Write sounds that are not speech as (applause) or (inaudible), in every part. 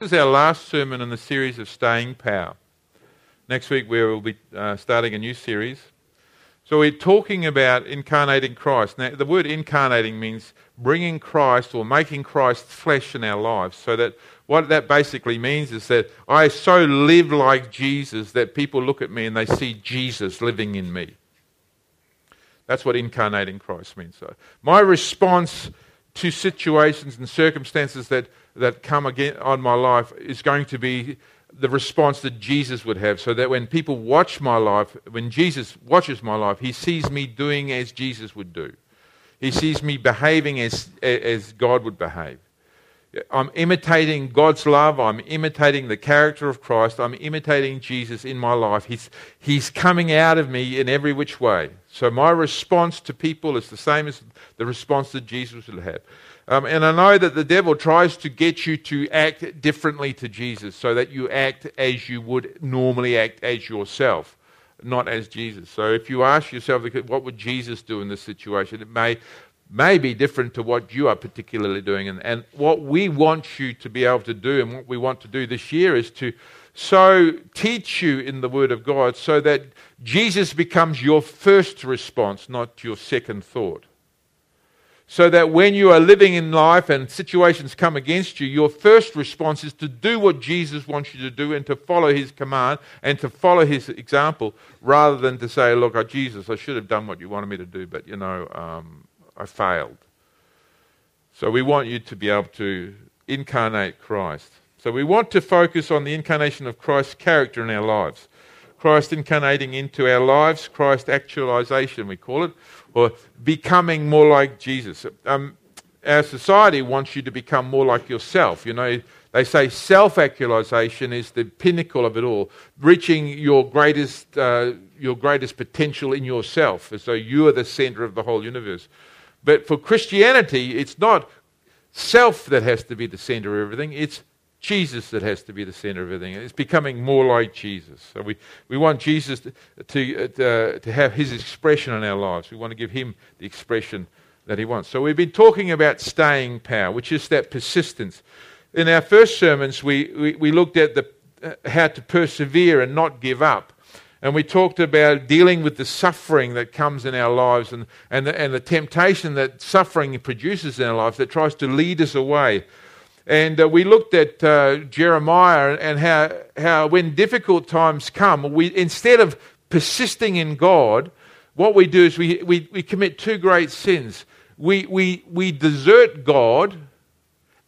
This is our last sermon in the series of Staying Power. Next week we will be uh, starting a new series. So we're talking about incarnating Christ. Now, the word incarnating means bringing Christ or making Christ flesh in our lives. So that what that basically means is that I so live like Jesus that people look at me and they see Jesus living in me. That's what incarnating Christ means. So my response to situations and circumstances that that come again on my life is going to be the response that Jesus would have. So that when people watch my life, when Jesus watches my life, he sees me doing as Jesus would do. He sees me behaving as, as God would behave. I'm imitating God's love. I'm imitating the character of Christ. I'm imitating Jesus in my life. He's, he's coming out of me in every which way. So my response to people is the same as the response that Jesus would have. Um, and I know that the devil tries to get you to act differently to Jesus so that you act as you would normally act as yourself, not as Jesus. So if you ask yourself, what would Jesus do in this situation? It may, may be different to what you are particularly doing. And, and what we want you to be able to do and what we want to do this year is to so teach you in the Word of God so that Jesus becomes your first response, not your second thought so that when you are living in life and situations come against you, your first response is to do what Jesus wants you to do and to follow his command and to follow his example rather than to say, Look, oh, Jesus, I should have done what you wanted me to do, but you know, um, I failed. So we want you to be able to incarnate Christ. So we want to focus on the incarnation of Christ's character in our lives. Christ incarnating into our lives, Christ actualization, we call it or becoming more like Jesus. Um, our society wants you to become more like yourself. You know, they say self actualization is the pinnacle of it all, reaching your greatest, uh, your greatest potential in yourself, as though you are the center of the whole universe. But for Christianity, it's not self that has to be the center of everything, it's Jesus that has to be the center of everything. It's becoming more like Jesus. So we, we want Jesus to, to, uh, to have his expression in our lives. We want to give him the expression that he wants. So we've been talking about staying power, which is that persistence. In our first sermons, we, we, we looked at the, uh, how to persevere and not give up. And we talked about dealing with the suffering that comes in our lives and, and, the, and the temptation that suffering produces in our lives that tries to lead us away and uh, we looked at uh, Jeremiah and how, how when difficult times come, we, instead of persisting in God, what we do is we, we, we commit two great sins. We, we, we desert God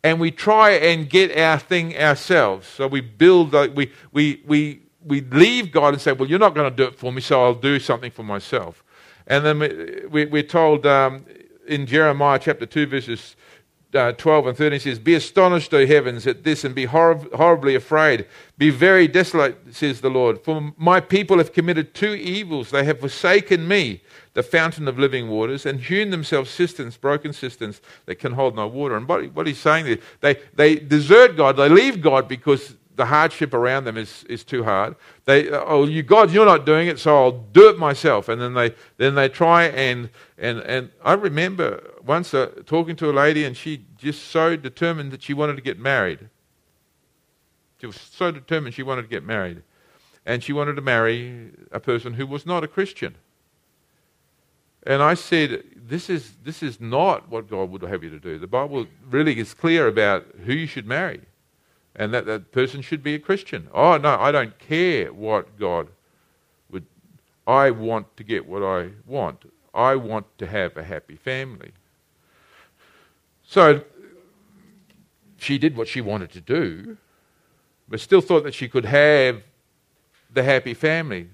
and we try and get our thing ourselves. So we build, like we, we, we, we leave God and say, Well, you're not going to do it for me, so I'll do something for myself. And then we, we, are told um, in Jeremiah chapter 2, verses uh, 12 and 13 says, Be astonished, O heavens, at this, and be hor- horribly afraid. Be very desolate, says the Lord. For my people have committed two evils. They have forsaken me, the fountain of living waters, and hewn themselves cisterns, broken cisterns that can hold no water. And what, what he's saying there, they, they desert God, they leave God because the hardship around them is, is too hard. They, oh, you God, you're not doing it, so I'll do it myself. And then they, then they try and, and, and I remember once uh, talking to a lady and she just so determined that she wanted to get married. She was so determined she wanted to get married. And she wanted to marry a person who was not a Christian. And I said, this is, this is not what God would have you to do. The Bible really is clear about who you should marry and that that person should be a Christian. Oh, no, I don't care what God would. I want to get what I want. I want to have a happy family. So she did what she wanted to do, but still thought that she could have the happy family.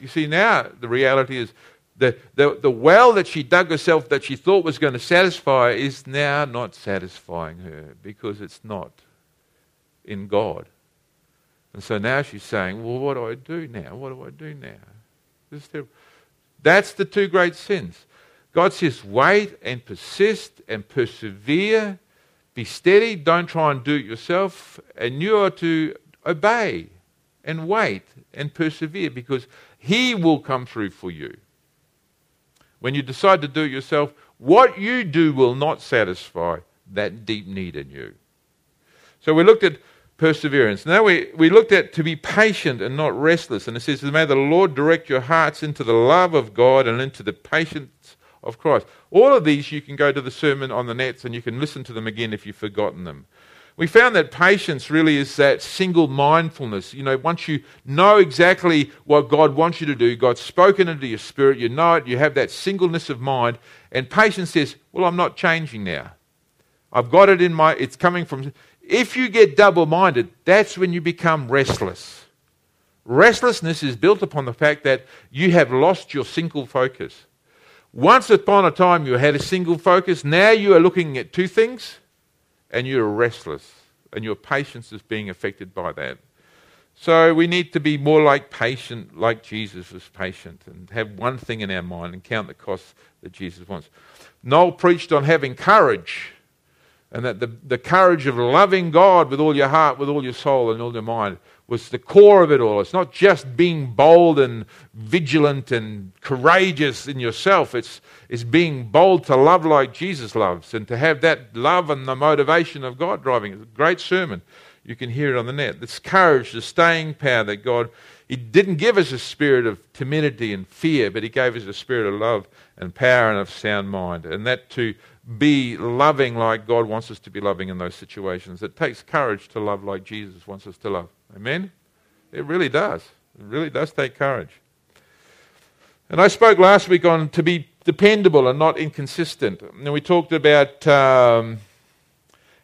You see, now the reality is the, the, the well that she dug herself that she thought was going to satisfy is now not satisfying her because it's not in God. And so now she's saying, Well, what do I do now? What do I do now? That's the two great sins. God says, Wait and persist and persevere. Be steady. Don't try and do it yourself. And you are to obey and wait and persevere because He will come through for you. When you decide to do it yourself, what you do will not satisfy that deep need in you. So we looked at perseverance. Now we, we looked at to be patient and not restless. And it says, May the Lord direct your hearts into the love of God and into the patience of Christ. All of these you can go to the sermon on the nets and you can listen to them again if you've forgotten them. We found that patience really is that single mindfulness. You know, once you know exactly what God wants you to do, God's spoken into your spirit, you know it, you have that singleness of mind, and patience says, Well, I'm not changing now. I've got it in my, it's coming from. If you get double minded, that's when you become restless. Restlessness is built upon the fact that you have lost your single focus. Once upon a time, you had a single focus. Now you are looking at two things and you're restless, and your patience is being affected by that. So we need to be more like patient, like Jesus was patient, and have one thing in our mind and count the costs that Jesus wants. Noel preached on having courage, and that the, the courage of loving God with all your heart, with all your soul, and all your mind was the core of it all. It's not just being bold and vigilant and courageous in yourself. It's, it's being bold to love like Jesus loves and to have that love and the motivation of God driving. It's a great sermon. You can hear it on the net. This courage, the staying power that God, He didn't give us a spirit of timidity and fear, but He gave us a spirit of love and power and of sound mind. And that to be loving like God wants us to be loving in those situations. It takes courage to love like Jesus wants us to love. Amen? It really does. It really does take courage. And I spoke last week on to be dependable and not inconsistent. And we talked about um,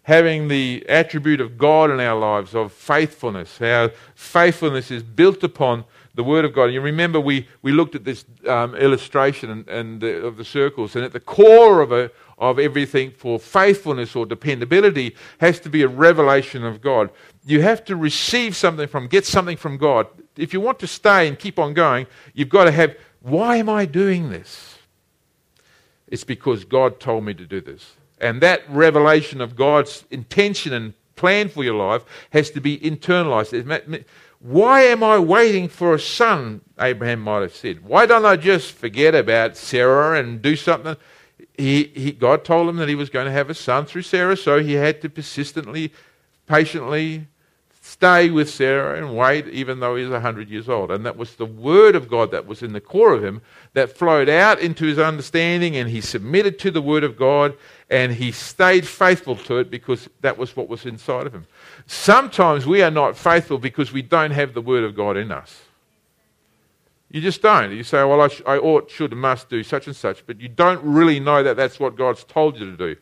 having the attribute of God in our lives, of faithfulness. How faithfulness is built upon the Word of God. You remember we, we looked at this um, illustration and, and the, of the circles, and at the core of, a, of everything for faithfulness or dependability has to be a revelation of God you have to receive something from, get something from God. If you want to stay and keep on going, you've got to have, why am I doing this? It's because God told me to do this. And that revelation of God's intention and plan for your life has to be internalized. Why am I waiting for a son? Abraham might have said. Why don't I just forget about Sarah and do something? He, he, God told him that he was going to have a son through Sarah, so he had to persistently, patiently stay with Sarah and wait, even though he he's 100 years old. And that was the word of God that was in the core of him that flowed out into his understanding, and he submitted to the word of God and he stayed faithful to it because that was what was inside of him. Sometimes we are not faithful because we don't have the word of God in us. You just don't. You say, well, I, sh- I ought, should, must do such and such, but you don't really know that that's what God's told you to do.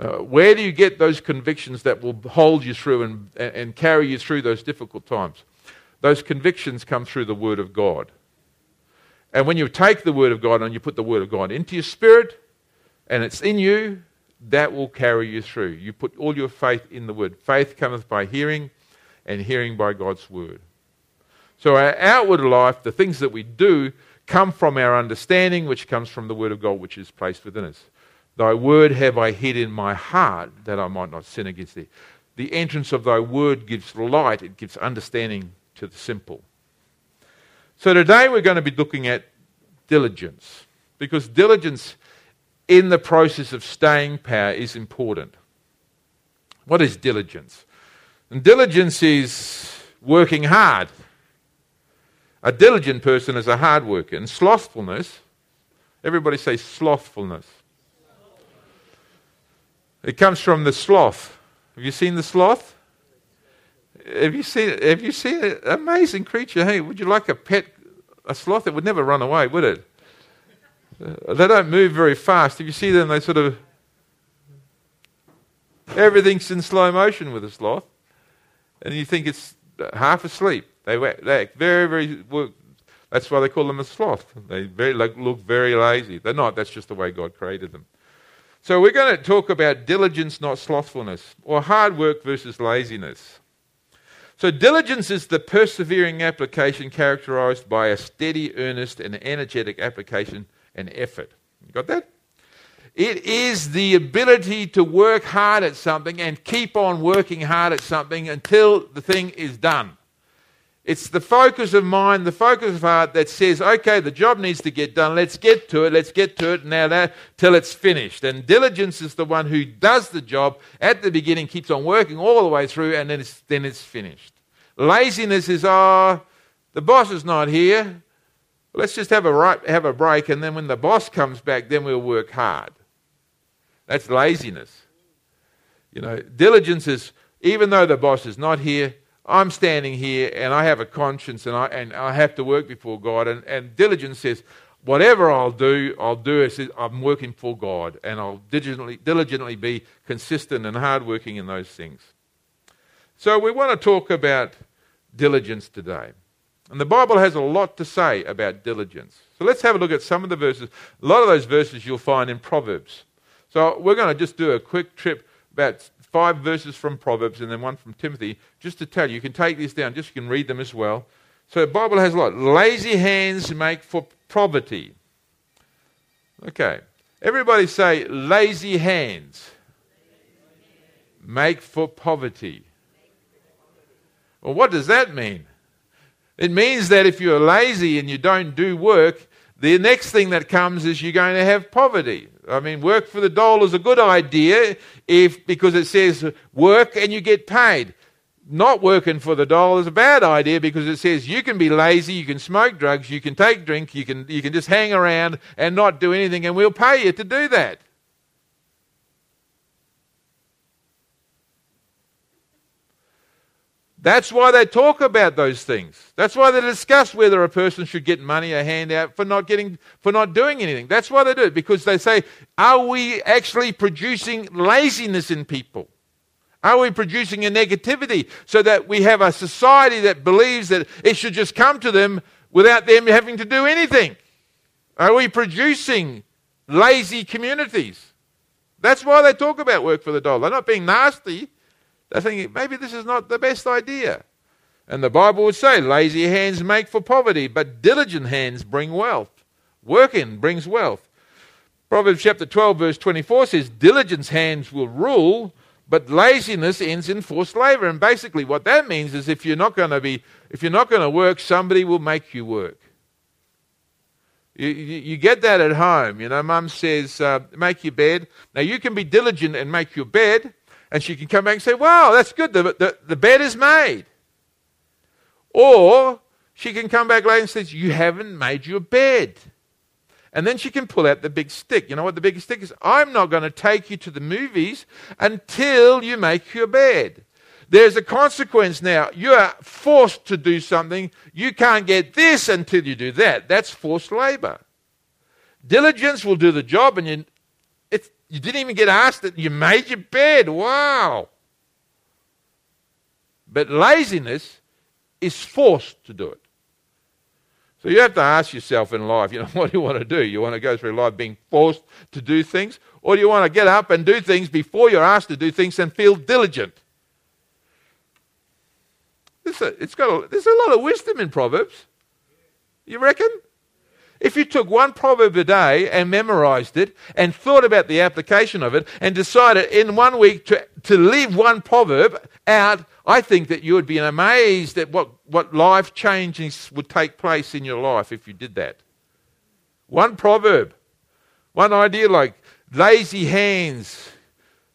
Uh, where do you get those convictions that will hold you through and, and carry you through those difficult times? Those convictions come through the Word of God. And when you take the Word of God and you put the Word of God into your spirit and it's in you, that will carry you through. You put all your faith in the Word. Faith cometh by hearing, and hearing by God's Word. So our outward life, the things that we do, come from our understanding, which comes from the Word of God, which is placed within us. Thy word have I hid in my heart that I might not sin against thee. The entrance of thy word gives light, it gives understanding to the simple. So today we're going to be looking at diligence because diligence in the process of staying power is important. What is diligence? And diligence is working hard. A diligent person is a hard worker. And slothfulness, everybody say slothfulness. It comes from the sloth. Have you seen the sloth? Have you seen Have you seen an amazing creature? Hey, would you like a pet, a sloth? It would never run away, would it? Uh, they don't move very fast. If you see them, they sort of everything's in slow motion with a sloth, and you think it's half asleep. They they act very very. That's why they call them a sloth. They very look very lazy. They're not. That's just the way God created them. So we're going to talk about diligence, not slothfulness, or hard work versus laziness. So diligence is the persevering application characterized by a steady, earnest, and energetic application and effort. You got that? It is the ability to work hard at something and keep on working hard at something until the thing is done. It's the focus of mind, the focus of heart that says, okay, the job needs to get done. Let's get to it. Let's get to it now that, till it's finished. And diligence is the one who does the job at the beginning, keeps on working all the way through, and then it's, then it's finished. Laziness is, oh, the boss is not here. Let's just have a, right, have a break, and then when the boss comes back, then we'll work hard. That's laziness. You know, diligence is, even though the boss is not here, I'm standing here and I have a conscience and I, and I have to work before God. And, and diligence says, whatever I'll do, I'll do it. I'm working for God and I'll diligently, diligently be consistent and hardworking in those things. So we want to talk about diligence today. And the Bible has a lot to say about diligence. So let's have a look at some of the verses. A lot of those verses you'll find in Proverbs. So we're going to just do a quick trip about five verses from Proverbs and then one from Timothy, just to tell you. You can take these down, just you can read them as well. So the Bible has a lot. Lazy hands make for poverty. Okay. Everybody say, lazy hands make for poverty. Well, what does that mean? It means that if you're lazy and you don't do work, the next thing that comes is you're going to have poverty. I mean, work for the dole is a good idea if because it says work and you get paid. Not working for the dole is a bad idea because it says you can be lazy, you can smoke drugs, you can take drink, you can you can just hang around and not do anything, and we'll pay you to do that. That's why they talk about those things. That's why they discuss whether a person should get money or handout for not getting for not doing anything. That's why they do it because they say, are we actually producing laziness in people? Are we producing a negativity so that we have a society that believes that it should just come to them without them having to do anything? Are we producing lazy communities? That's why they talk about work for the dollar. They're not being nasty. They're thinking, maybe this is not the best idea. And the Bible would say, lazy hands make for poverty, but diligent hands bring wealth. Working brings wealth. Proverbs chapter 12, verse 24 says, Diligence hands will rule, but laziness ends in forced labor. And basically, what that means is if you're not going to be, if you're not going to work, somebody will make you work. You, you, you get that at home. You know, mum says, uh, make your bed. Now, you can be diligent and make your bed, and she can come back and say, Wow, that's good. The, the, the bed is made. Or she can come back later and say, You haven't made your bed. And then she can pull out the big stick. You know what the big stick is? I'm not going to take you to the movies until you make your bed. There's a consequence now. You are forced to do something. You can't get this until you do that. That's forced labor. Diligence will do the job, and you, you didn't even get asked that you made your bed. Wow. But laziness is forced to do it. So you have to ask yourself in life, you know, (laughs) what do you want to do? You want to go through life being forced to do things? Or do you want to get up and do things before you're asked to do things and feel diligent? There's a, uh, it's got a, there's a lot of wisdom in Proverbs. You reckon? If you took one proverb a day and memorized it and thought about the application of it and decided in one week to, to live one proverb out, I think that you would be amazed at what, what life changes would take place in your life if you did that. One proverb, one idea like lazy hands,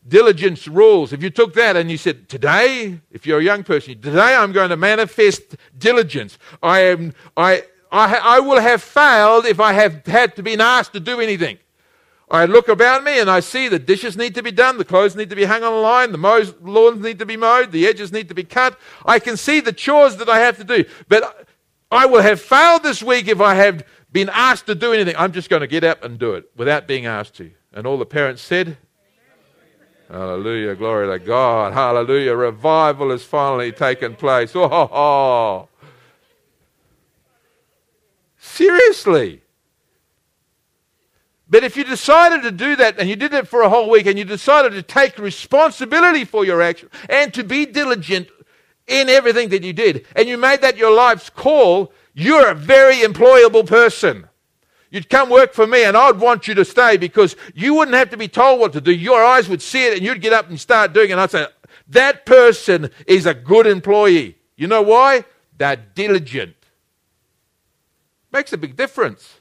diligence rules. If you took that and you said, Today, if you're a young person, today I'm going to manifest diligence. I am, I, I, I will have failed if I have had to be asked to do anything. I look about me and I see the dishes need to be done, the clothes need to be hung on a line, the mows, lawns need to be mowed, the edges need to be cut. I can see the chores that I have to do. But I will have failed this week if I have been asked to do anything. I'm just going to get up and do it without being asked to. And all the parents said, Hallelujah, glory to God, hallelujah. Revival has finally taken place. Oh, oh. Seriously. But if you decided to do that and you did it for a whole week and you decided to take responsibility for your action and to be diligent in everything that you did and you made that your life's call, you're a very employable person. You'd come work for me and I'd want you to stay because you wouldn't have to be told what to do. Your eyes would see it and you'd get up and start doing it. And I'd say, that person is a good employee. You know why? They're diligent. Makes a big difference.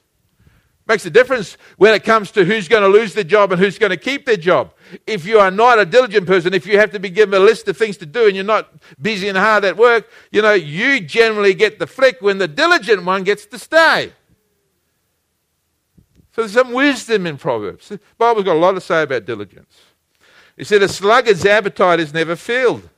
Makes a difference when it comes to who's going to lose their job and who's going to keep their job. If you are not a diligent person, if you have to be given a list of things to do and you're not busy and hard at work, you know, you generally get the flick when the diligent one gets to stay. So there's some wisdom in Proverbs. The Bible's got a lot to say about diligence. He said, A sluggard's appetite is never filled,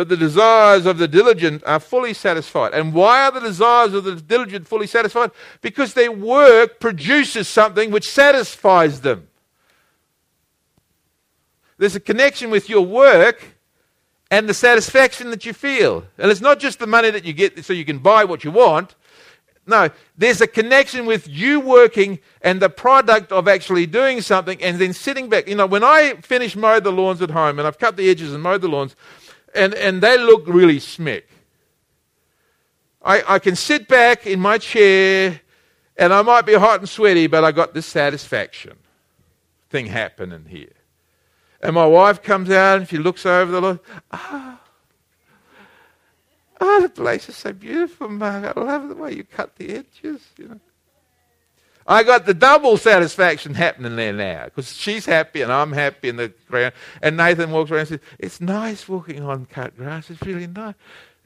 but the desires of the diligent are fully satisfied. And why are the desires of the diligent fully satisfied? Because their work produces something which satisfies them. There's a connection with your work and the satisfaction that you feel. And it's not just the money that you get so you can buy what you want. No, there's a connection with you working and the product of actually doing something and then sitting back. You know, when I finish mowing the lawns at home and I've cut the edges and mowed the lawns and, and they look really smick, I, I can sit back in my chair and I might be hot and sweaty, but I got this satisfaction thing happening here. And my wife comes out and she looks over the lawn. Ah, Oh, the place is so beautiful, Mark. I love the way you cut the edges. You know. I got the double satisfaction happening there now because she's happy and I'm happy in the ground. And Nathan walks around and says, It's nice walking on cut grass. It's really nice.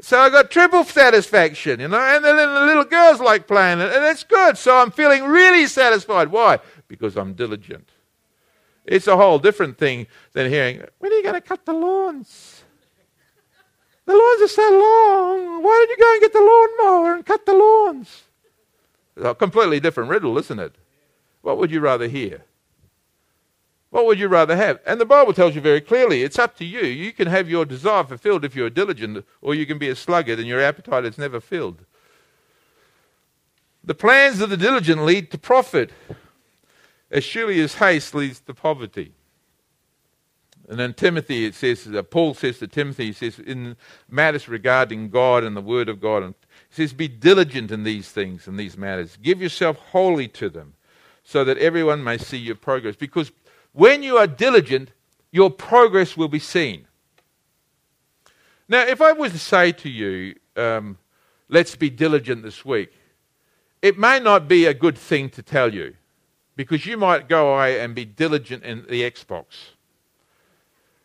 So I got triple satisfaction, you know, and the little, little girls like playing it, and it's good. So I'm feeling really satisfied. Why? Because I'm diligent. It's a whole different thing than hearing, When are you going to cut the lawns? The lawns are so long. Why don't you go and get the lawnmower and cut the lawns? A completely different riddle, isn't it? What would you rather hear? What would you rather have? And the Bible tells you very clearly it's up to you. You can have your desire fulfilled if you're diligent, or you can be a sluggard and your appetite is never filled. The plans of the diligent lead to profit, as surely as haste leads to poverty. And then Timothy, it says, uh, Paul says to Timothy, he says, in matters regarding God and the Word of God, and he says, be diligent in these things, in these matters. Give yourself wholly to them, so that everyone may see your progress. Because when you are diligent, your progress will be seen. Now, if I was to say to you, um, let's be diligent this week, it may not be a good thing to tell you, because you might go away and be diligent in the Xbox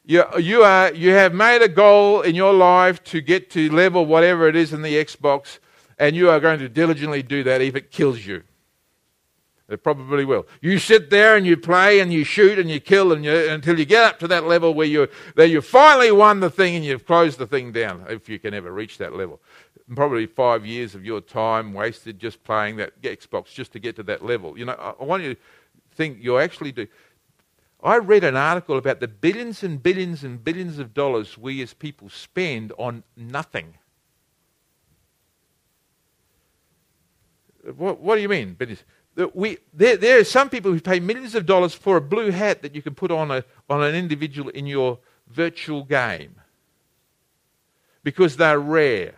you, you, are, you have made a goal in your life to get to level whatever it is in the Xbox, and you are going to diligently do that if it kills you. It probably will. You sit there and you play and you shoot and you kill and you, until you get up to that level where you that you finally won the thing and you've closed the thing down, if you can ever reach that level. Probably five years of your time wasted just playing that Xbox just to get to that level. You know, I, I want you to think you actually do. I read an article about the billions and billions and billions of dollars we as people spend on nothing. What, what do you mean? We, there, there are some people who pay millions of dollars for a blue hat that you can put on, a, on an individual in your virtual game because they're rare.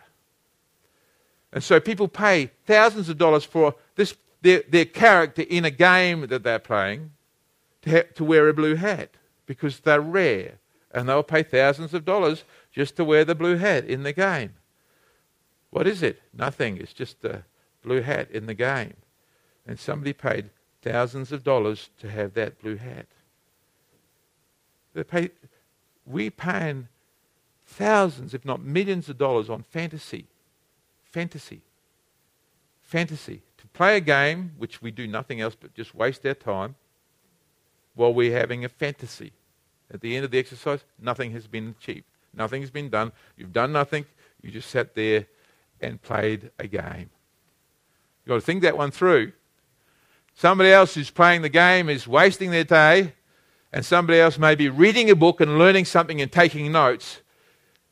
And so people pay thousands of dollars for this, their, their character in a game that they're playing to, to wear a blue hat because they're rare and they'll pay thousands of dollars just to wear the blue hat in the game. What is it? Nothing. It's just a blue hat in the game. And somebody paid thousands of dollars to have that blue hat. They pay, we paying thousands, if not millions of dollars on fantasy. Fantasy. Fantasy. To play a game, which we do nothing else but just waste our time, while we're having a fantasy. At the end of the exercise, nothing has been achieved. Nothing has been done. You've done nothing. You just sat there and played a game. You've got to think that one through. Somebody else who's playing the game is wasting their day, and somebody else may be reading a book and learning something and taking notes.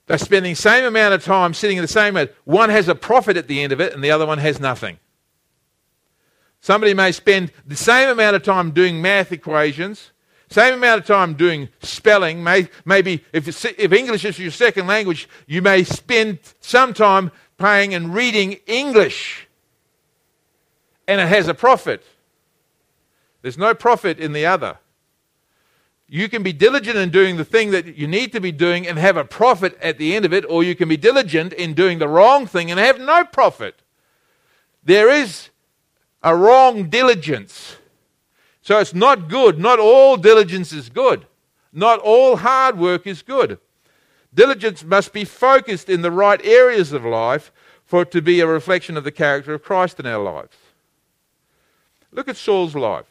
They're spending the same amount of time sitting in the same. One has a profit at the end of it, and the other one has nothing. Somebody may spend the same amount of time doing math equations, same amount of time doing spelling. May, maybe if, if English is your second language, you may spend some time playing and reading English. And it has a profit. There's no profit in the other. You can be diligent in doing the thing that you need to be doing and have a profit at the end of it, or you can be diligent in doing the wrong thing and have no profit. There is a wrong diligence. So it's not good. Not all diligence is good. Not all hard work is good. Diligence must be focused in the right areas of life for it to be a reflection of the character of Christ in our lives. Look at Saul's life.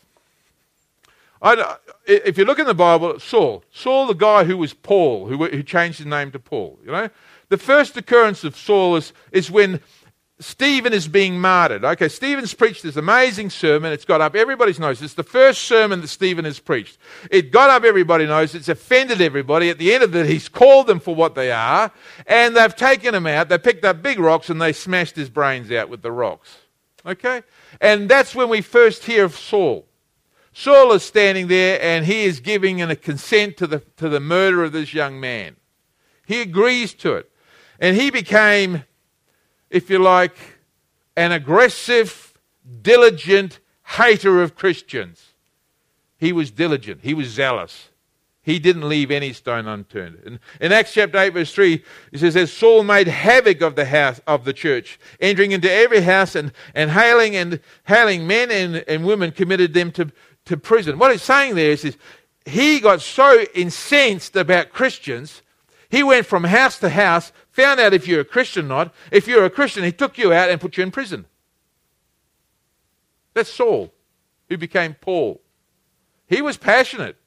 I, if you look in the Bible, Saul, Saul, the guy who was Paul, who, who changed his name to Paul, you know, the first occurrence of Saul is, is when Stephen is being martyred. Okay, Stephen's preached this amazing sermon. It's got up everybody's nose. It's the first sermon that Stephen has preached. It got up everybody's nose. It's offended everybody. At the end of it, he's called them for what they are, and they've taken him out. They picked up big rocks and they smashed his brains out with the rocks. Okay? And that's when we first hear of Saul. Saul is standing there and he is giving a consent to the, to the murder of this young man. He agrees to it. And he became if you like, an aggressive, diligent hater of Christians. He was diligent, he was zealous. He didn't leave any stone unturned. In, in Acts chapter 8, verse 3, it says, As Saul made havoc of the house of the church, entering into every house and, and hailing and hailing men and, and women, committed them to, to prison. What he's saying there is, is he got so incensed about Christians he went from house to house, found out if you're a Christian or not. If you're a Christian, he took you out and put you in prison. That's Saul, who became Paul. He was passionate.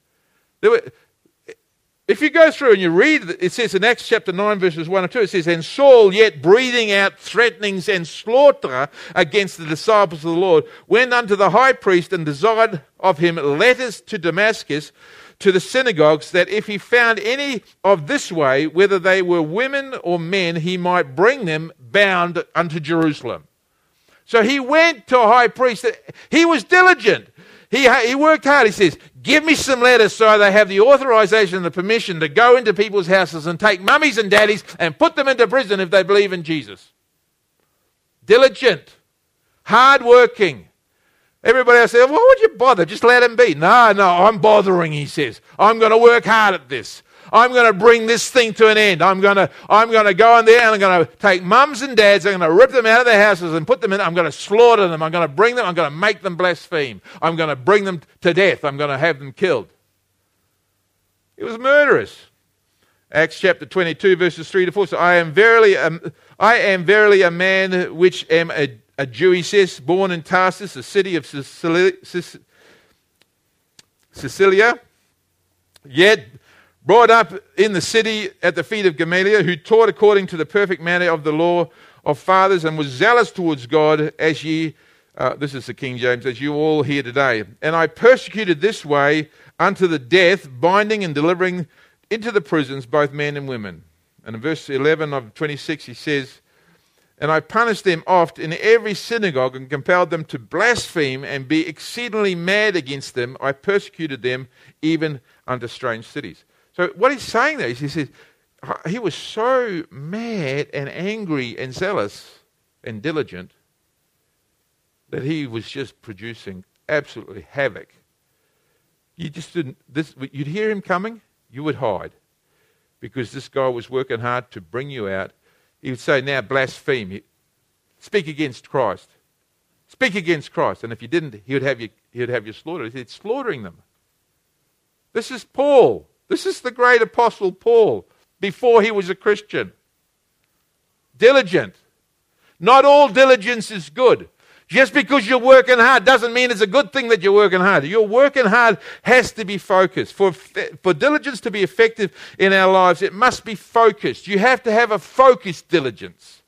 Were, if you go through and you read, it says in Acts chapter 9, verses 1 and 2, it says, And Saul, yet breathing out threatenings and slaughter against the disciples of the Lord, went unto the high priest and desired of him letters to Damascus to the synagogues that if he found any of this way, whether they were women or men, he might bring them bound unto Jerusalem. So he went to a high priest. He was diligent. He, he worked hard. He says, Give me some letters so they have the authorization and the permission to go into people's houses and take mummies and daddies and put them into prison if they believe in Jesus. Diligent, hardworking, Everybody else says, why would you bother? Just let him be. No, no, I'm bothering, he says. I'm going to work hard at this. I'm going to bring this thing to an end. I'm going to, I'm going to go in there and I'm going to take mums and dads. I'm going to rip them out of their houses and put them in. I'm going to slaughter them. I'm going to bring them. I'm going to make them blaspheme. I'm going to bring them to death. I'm going to have them killed. It was murderous. Acts chapter 22, verses 3 to 4. So I am verily, um, I am verily a man which am a a Jew, he says, born in Tarsus, a city of Cilicia, yet brought up in the city at the feet of Gamaliel, who taught according to the perfect manner of the law of fathers, and was zealous towards God, as ye, uh, this is the King James, as you all hear today. And I persecuted this way unto the death, binding and delivering into the prisons both men and women. And in verse 11 of 26, he says, and I punished them oft in every synagogue and compelled them to blaspheme and be exceedingly mad against them. I persecuted them even unto strange cities. So, what he's saying there is he says, he was so mad and angry and zealous and diligent that he was just producing absolutely havoc. You just didn't, this, you'd hear him coming, you would hide because this guy was working hard to bring you out he would say, Now blaspheme. Speak against Christ. Speak against Christ. And if you didn't, he would have you, he would have you slaughtered. He's slaughtering them. This is Paul. This is the great apostle Paul before he was a Christian. Diligent. Not all diligence is good. Just because you're working hard doesn't mean it's a good thing that you're working hard. Your working hard has to be focused. For, for diligence to be effective in our lives, it must be focused. You have to have a focused diligence.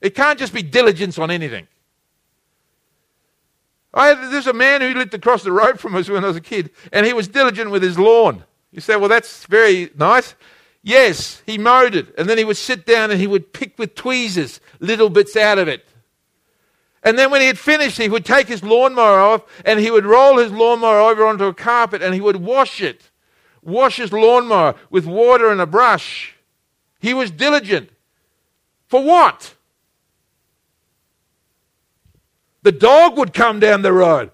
It can't just be diligence on anything. I, there's a man who lived across the road from us when I was a kid, and he was diligent with his lawn. You say, well, that's very nice. Yes, he mowed it, and then he would sit down and he would pick with tweezers little bits out of it. And then when he had finished, he would take his lawnmower off and he would roll his lawnmower over onto a carpet and he would wash it. Wash his lawnmower with water and a brush. He was diligent. For what? The dog would come down the road.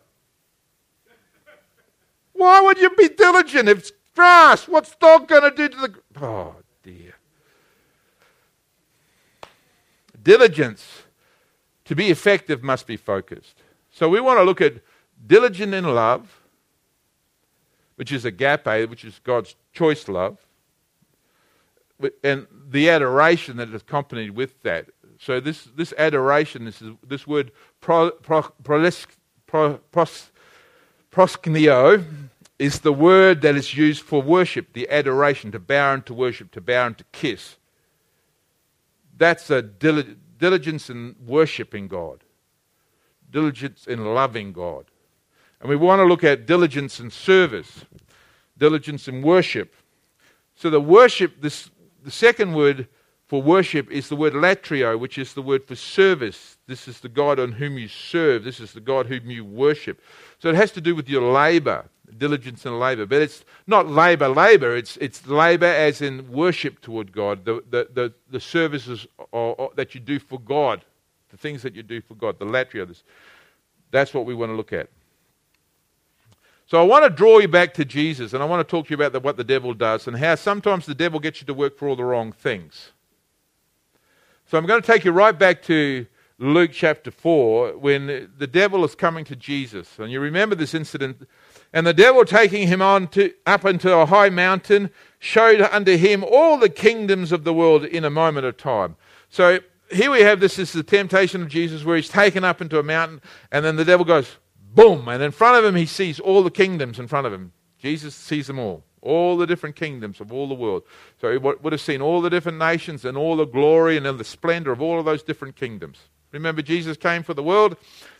Why would you be diligent if grass. What's dog going to do to the. Oh, dear. Diligence to be effective must be focused. So we want to look at diligent in love, which is agape, which is God's choice love, and the adoration that is accompanied with that. So this, this adoration, this, is, this word pro, pro, pro, pros, proskuneo, is the word that is used for worship, the adoration, to bow and to worship, to bow and to kiss. That's a diligent diligence in worshiping God, diligence in loving God. And we want to look at diligence in service, diligence in worship. So the worship, this, the second word for worship is the word latrio, which is the word for service. This is the God on whom you serve. This is the God whom you worship. So it has to do with your labor diligence and labor. But it's not labor, labor. It's, it's labor as in worship toward God, the, the, the, the services or, or, that you do for God, the things that you do for God, the latria. This, that's what we want to look at. So I want to draw you back to Jesus, and I want to talk to you about the, what the devil does and how sometimes the devil gets you to work for all the wrong things. So I'm going to take you right back to Luke chapter 4 when the devil is coming to Jesus. And you remember this incident and the devil taking him on to, up into a high mountain showed unto him all the kingdoms of the world in a moment of time. So here we have this, this is the temptation of Jesus where he's taken up into a mountain and then the devil goes boom and in front of him he sees all the kingdoms in front of him. Jesus sees them all. All the different kingdoms of all the world. So he would have seen all the different nations and all the glory and the splendor of all of those different kingdoms. Remember, Jesus came for the world.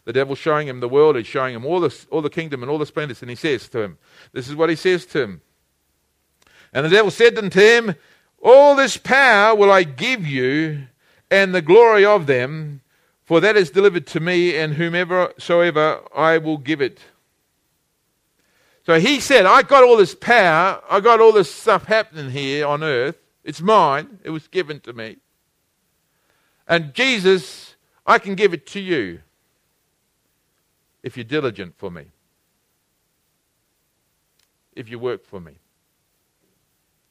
The devil's showing him the world. He's showing him all the, all the kingdom and all the splendors. And he says to him, This is what he says to him. And the devil said unto him, All this power will I give you, and the glory of them, for that is delivered to me, and whomever soever I will give it. So he said, I got all this power, I got all this stuff happening here on earth. It's mine, it was given to me. And Jesus I can give it to you if you're diligent for me, if you work for me,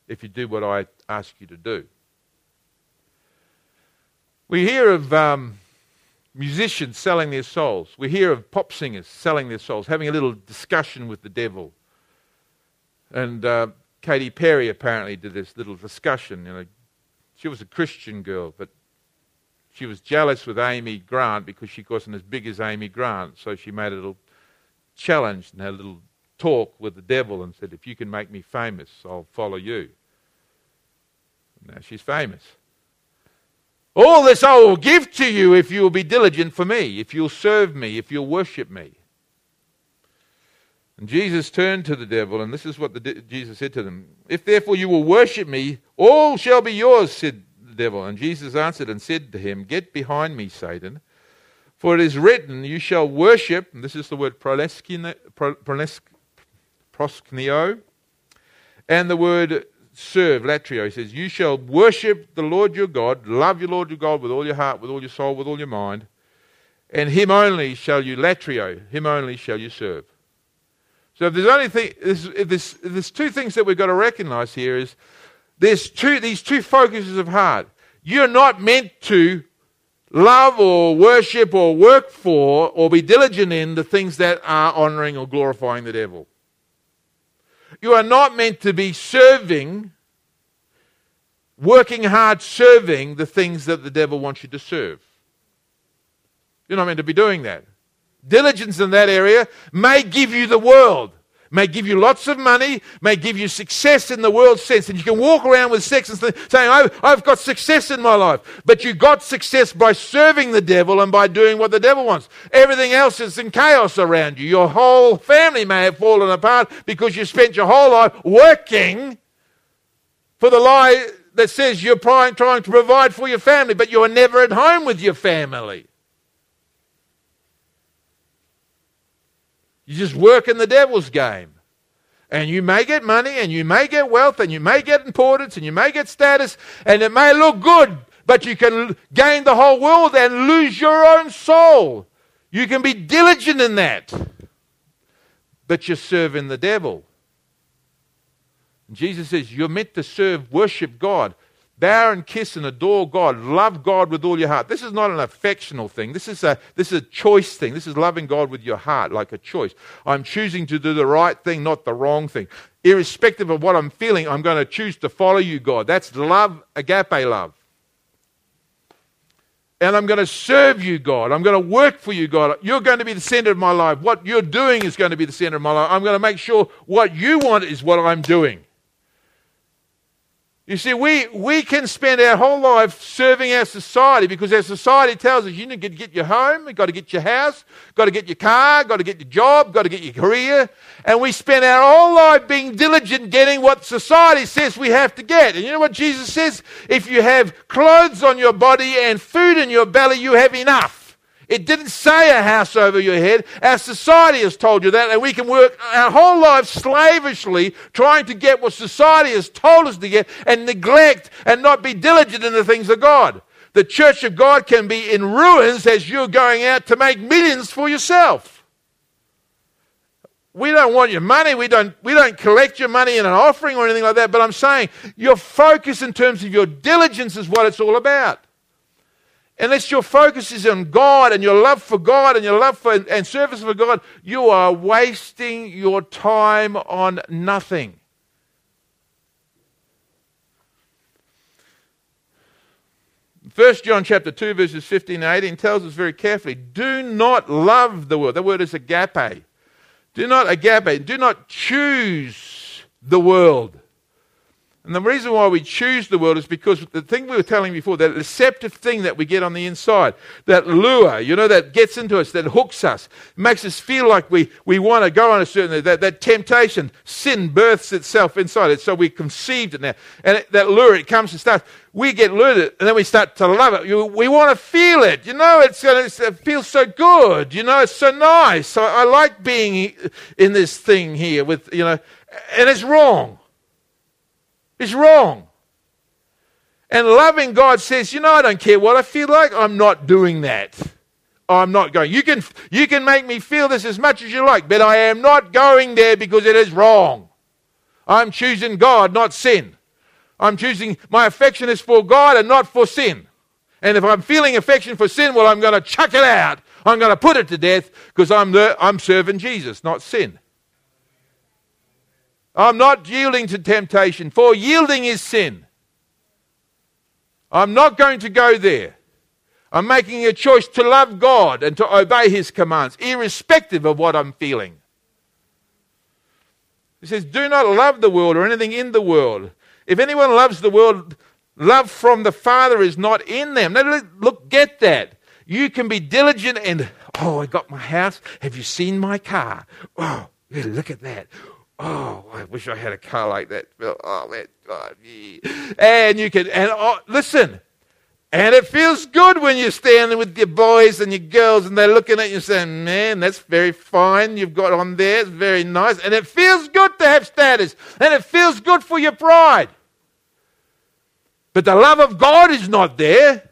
if you do what I ask you to do. We hear of um, musicians selling their souls. We hear of pop singers selling their souls, having a little discussion with the devil. And uh, Katy Perry apparently did this little discussion. You know, she was a Christian girl, but she was jealous with Amy Grant because she wasn't as big as Amy Grant. So she made a little challenge had a little talk with the devil and said, If you can make me famous, I'll follow you. Now she's famous. All this I will give to you if you will be diligent for me, if you'll serve me, if you'll worship me. And Jesus turned to the devil, and this is what the, Jesus said to them If therefore you will worship me, all shall be yours, said devil. And Jesus answered and said to him, Get behind me, Satan. For it is written, You shall worship, and this is the word proskuneo, and the word serve, latrio. He says, You shall worship the Lord your God, love your Lord your God with all your heart, with all your soul, with all your mind, and him only shall you latrio, him only shall you serve. So if there's only thing, if there's, if there's two things that we've got to recognize here is there's two, these two focuses of heart. You're not meant to love or worship or work for or be diligent in the things that are honoring or glorifying the devil. You are not meant to be serving, working hard serving the things that the devil wants you to serve. You're not meant to be doing that. Diligence in that area may give you the world may give you lots of money, may give you success in the world sense. And you can walk around with sex and saying, oh, I've got success in my life. But you got success by serving the devil and by doing what the devil wants. Everything else is in chaos around you. Your whole family may have fallen apart because you spent your whole life working for the lie that says you're trying to provide for your family, but you're never at home with your family. You just work in the devil's game. And you may get money, and you may get wealth, and you may get importance, and you may get status, and it may look good, but you can gain the whole world and lose your own soul. You can be diligent in that, but you're serving the devil. Jesus says you're meant to serve, worship God. Bow and kiss and adore God. Love God with all your heart. This is not an affectional thing. This is a, this is a choice thing. This is loving God with your heart, like a choice. I'm choosing to do the right thing, not the wrong thing. Irrespective of what I'm feeling, I'm going to choose to follow you, God. That's love, agape love. And I'm going to serve you, God. I'm going to work for you, God. You're going to be the center of my life. What you're doing is going to be the center of my life. I'm going to make sure what you want is what I'm doing. You see, we, we can spend our whole life serving our society because our society tells us you need to get your home, you've got to get your house, got to get your car, got to get your job, got to get your career. And we spend our whole life being diligent getting what society says we have to get. And you know what Jesus says? If you have clothes on your body and food in your belly, you have enough. It didn't say a house over your head. Our society has told you that, and we can work our whole lives slavishly trying to get what society has told us to get and neglect and not be diligent in the things of God. The church of God can be in ruins as you're going out to make millions for yourself. We don't want your money. We don't, we don't collect your money in an offering or anything like that. But I'm saying your focus in terms of your diligence is what it's all about unless your focus is on God and your love for God and your love for and service for God, you are wasting your time on nothing. First John chapter 2 verses 15 and 18 tells us very carefully, do not love the world. The word is agape. Do not agape, do not choose the world and the reason why we choose the world is because the thing we were telling before, that deceptive thing that we get on the inside, that lure, you know, that gets into us, that hooks us, makes us feel like we, we want to go on a certain, that, that temptation, sin births itself inside it. So we conceived it now. And it, that lure, it comes and starts. We get lured and then we start to love it. You, we want to feel it. You know, it's, uh, it's, it feels so good. You know, it's so nice. I, I like being in this thing here with, you know, and it's wrong. It's wrong. And loving God says, you know, I don't care what I feel like, I'm not doing that. I'm not going. You can, you can make me feel this as much as you like, but I am not going there because it is wrong. I'm choosing God, not sin. I'm choosing my affection is for God and not for sin. And if I'm feeling affection for sin, well, I'm going to chuck it out. I'm going to put it to death because I'm, I'm serving Jesus, not sin. I'm not yielding to temptation, for yielding is sin. I'm not going to go there. I'm making a choice to love God and to obey His commands, irrespective of what I'm feeling. He says, Do not love the world or anything in the world. If anyone loves the world, love from the Father is not in them. Now, look, get that. You can be diligent and, oh, I got my house. Have you seen my car? Oh, look at that. Oh, I wish I had a car like that. Oh, man. God, yeah. And you can, and oh, listen, and it feels good when you're standing with your boys and your girls and they're looking at you saying, man, that's very fine you've got on there. It's very nice. And it feels good to have status. And it feels good for your pride. But the love of God is not there.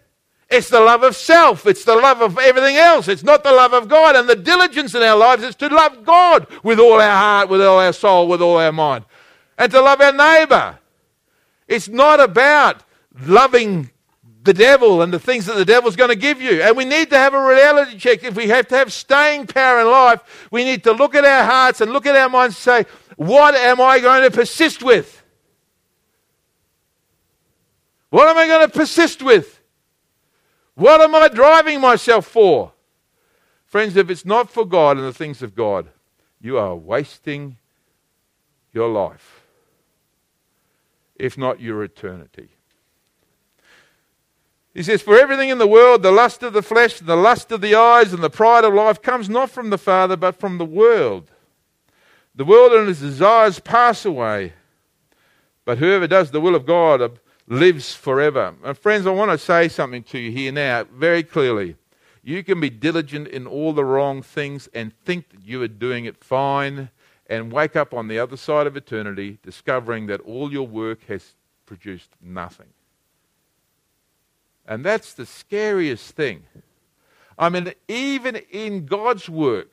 It's the love of self. It's the love of everything else. It's not the love of God. And the diligence in our lives is to love God with all our heart, with all our soul, with all our mind. And to love our neighbor. It's not about loving the devil and the things that the devil's going to give you. And we need to have a reality check. If we have to have staying power in life, we need to look at our hearts and look at our minds and say, what am I going to persist with? What am I going to persist with? What am I driving myself for? Friends, if it's not for God and the things of God, you are wasting your life, if not your eternity. He says, For everything in the world, the lust of the flesh, the lust of the eyes, and the pride of life comes not from the Father, but from the world. The world and its desires pass away, but whoever does the will of God lives forever. And friends, I want to say something to you here now very clearly. You can be diligent in all the wrong things and think that you are doing it fine and wake up on the other side of eternity discovering that all your work has produced nothing. And that's the scariest thing. I mean, even in God's work,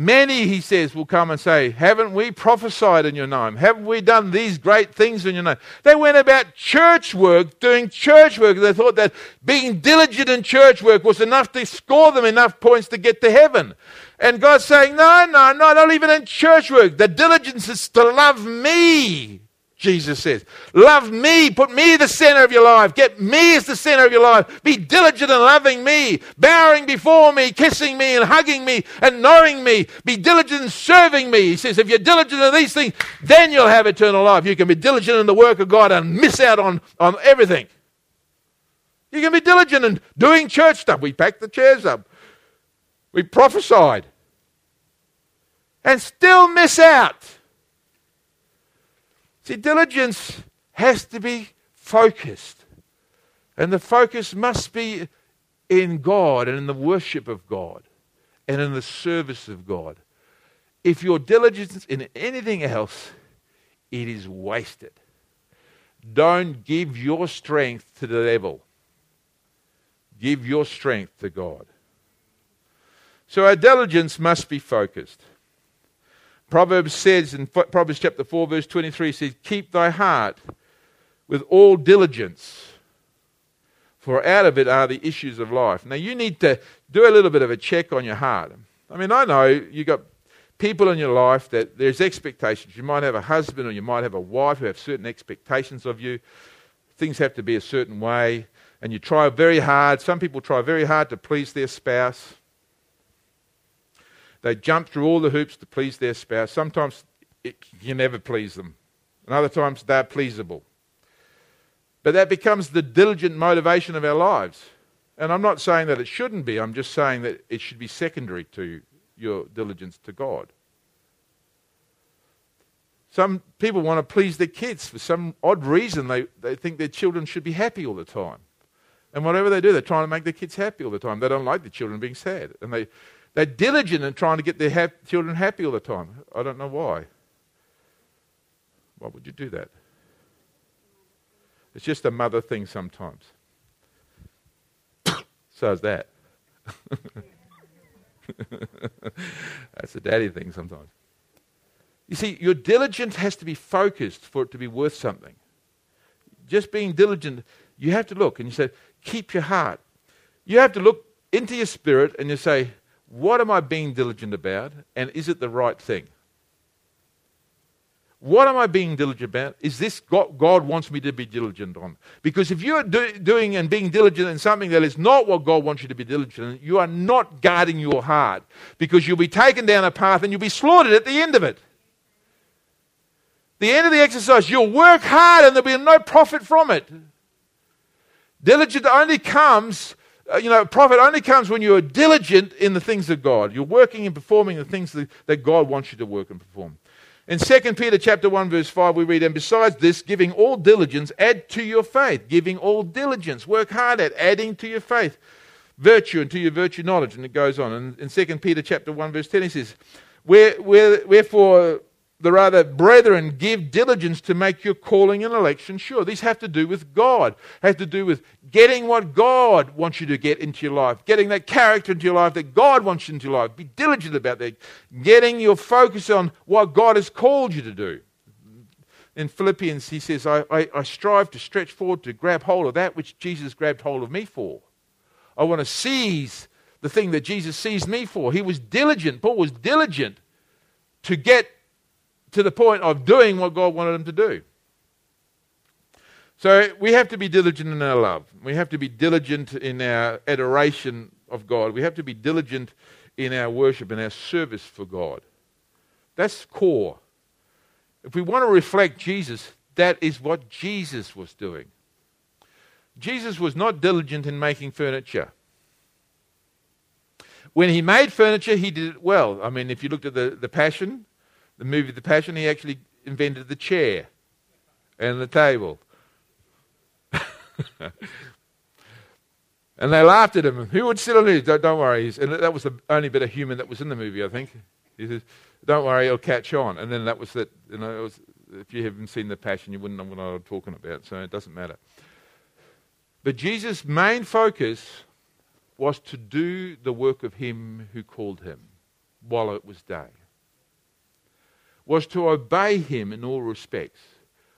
Many, he says, will come and say, Haven't we prophesied in your name? Haven't we done these great things in your name? They went about church work, doing church work. They thought that being diligent in church work was enough to score them enough points to get to heaven. And God's saying, No, no, no, not even in church work. The diligence is to love me. Jesus says. Love me. Put me the center of your life. Get me as the center of your life. Be diligent in loving me, bowing before me, kissing me, and hugging me, and knowing me. Be diligent in serving me. He says, if you're diligent in these things, then you'll have eternal life. You can be diligent in the work of God and miss out on, on everything. You can be diligent in doing church stuff. We packed the chairs up. We prophesied. And still miss out. See, diligence has to be focused. And the focus must be in God and in the worship of God and in the service of God. If your diligence in anything else, it is wasted. Don't give your strength to the devil. Give your strength to God. So our diligence must be focused. Proverbs says in Proverbs chapter 4, verse 23 says, Keep thy heart with all diligence, for out of it are the issues of life. Now you need to do a little bit of a check on your heart. I mean, I know you've got people in your life that there's expectations. You might have a husband or you might have a wife who have certain expectations of you. Things have to be a certain way, and you try very hard. Some people try very hard to please their spouse. They jump through all the hoops to please their spouse. Sometimes it, you never please them, and other times they're pleasable. But that becomes the diligent motivation of our lives. And I'm not saying that it shouldn't be, I'm just saying that it should be secondary to your diligence to God. Some people want to please their kids for some odd reason. They, they think their children should be happy all the time. And whatever they do, they're trying to make their kids happy all the time. They don't like the children being sad. And they, they're diligent in trying to get their ha- children happy all the time. I don't know why. Why would you do that? It's just a mother thing sometimes. (coughs) so is that. (laughs) That's a daddy thing sometimes. You see, your diligence has to be focused for it to be worth something. Just being diligent, you have to look and you say, keep your heart. You have to look into your spirit and you say, what am I being diligent about? And is it the right thing? What am I being diligent about? Is this God, God wants me to be diligent on? Because if you're do, doing and being diligent in something that is not what God wants you to be diligent in, you are not guarding your heart because you'll be taken down a path and you'll be slaughtered at the end of it. The end of the exercise, you'll work hard and there'll be no profit from it. Diligent only comes Uh, you know, profit only comes when you are diligent in the things of God. You're working and performing the things that, God wants you to work and perform. In 2 Peter chapter 1 verse 5 we read and besides this giving all diligence add to your faith giving all diligence work hard at adding to your faith virtue and to your virtue knowledge and it goes on and in 2 Peter chapter 1 verse 10 he says Where, where, wherefore the rather, brethren, give diligence to make your calling and election sure. These have to do with God, have to do with getting what God wants you to get into your life, getting that character into your life that God wants you into your life. Be diligent about that, getting your focus on what God has called you to do. In Philippians, he says, I, I, I strive to stretch forward to grab hold of that which Jesus grabbed hold of me for. I want to seize the thing that Jesus seized me for. He was diligent. Paul was diligent to get to the point of doing what God wanted them to do. So we have to be diligent in our love. We have to be diligent in our adoration of God. We have to be diligent in our worship and our service for God. That's core. If we want to reflect Jesus, that is what Jesus was doing. Jesus was not diligent in making furniture. When he made furniture, he did it well. I mean, if you looked at the, the Passion, the movie The Passion, he actually invented the chair and the table. (laughs) and they laughed at him. Who would sit on it? Don't, don't worry. And that was the only bit of humour that was in the movie, I think. He says, "Don't worry, it'll catch on." And then that was that. You know, was, if you haven't seen the Passion, you wouldn't know what I'm talking about. So it doesn't matter. But Jesus' main focus was to do the work of Him who called him. while it was day was to obey him in all respects.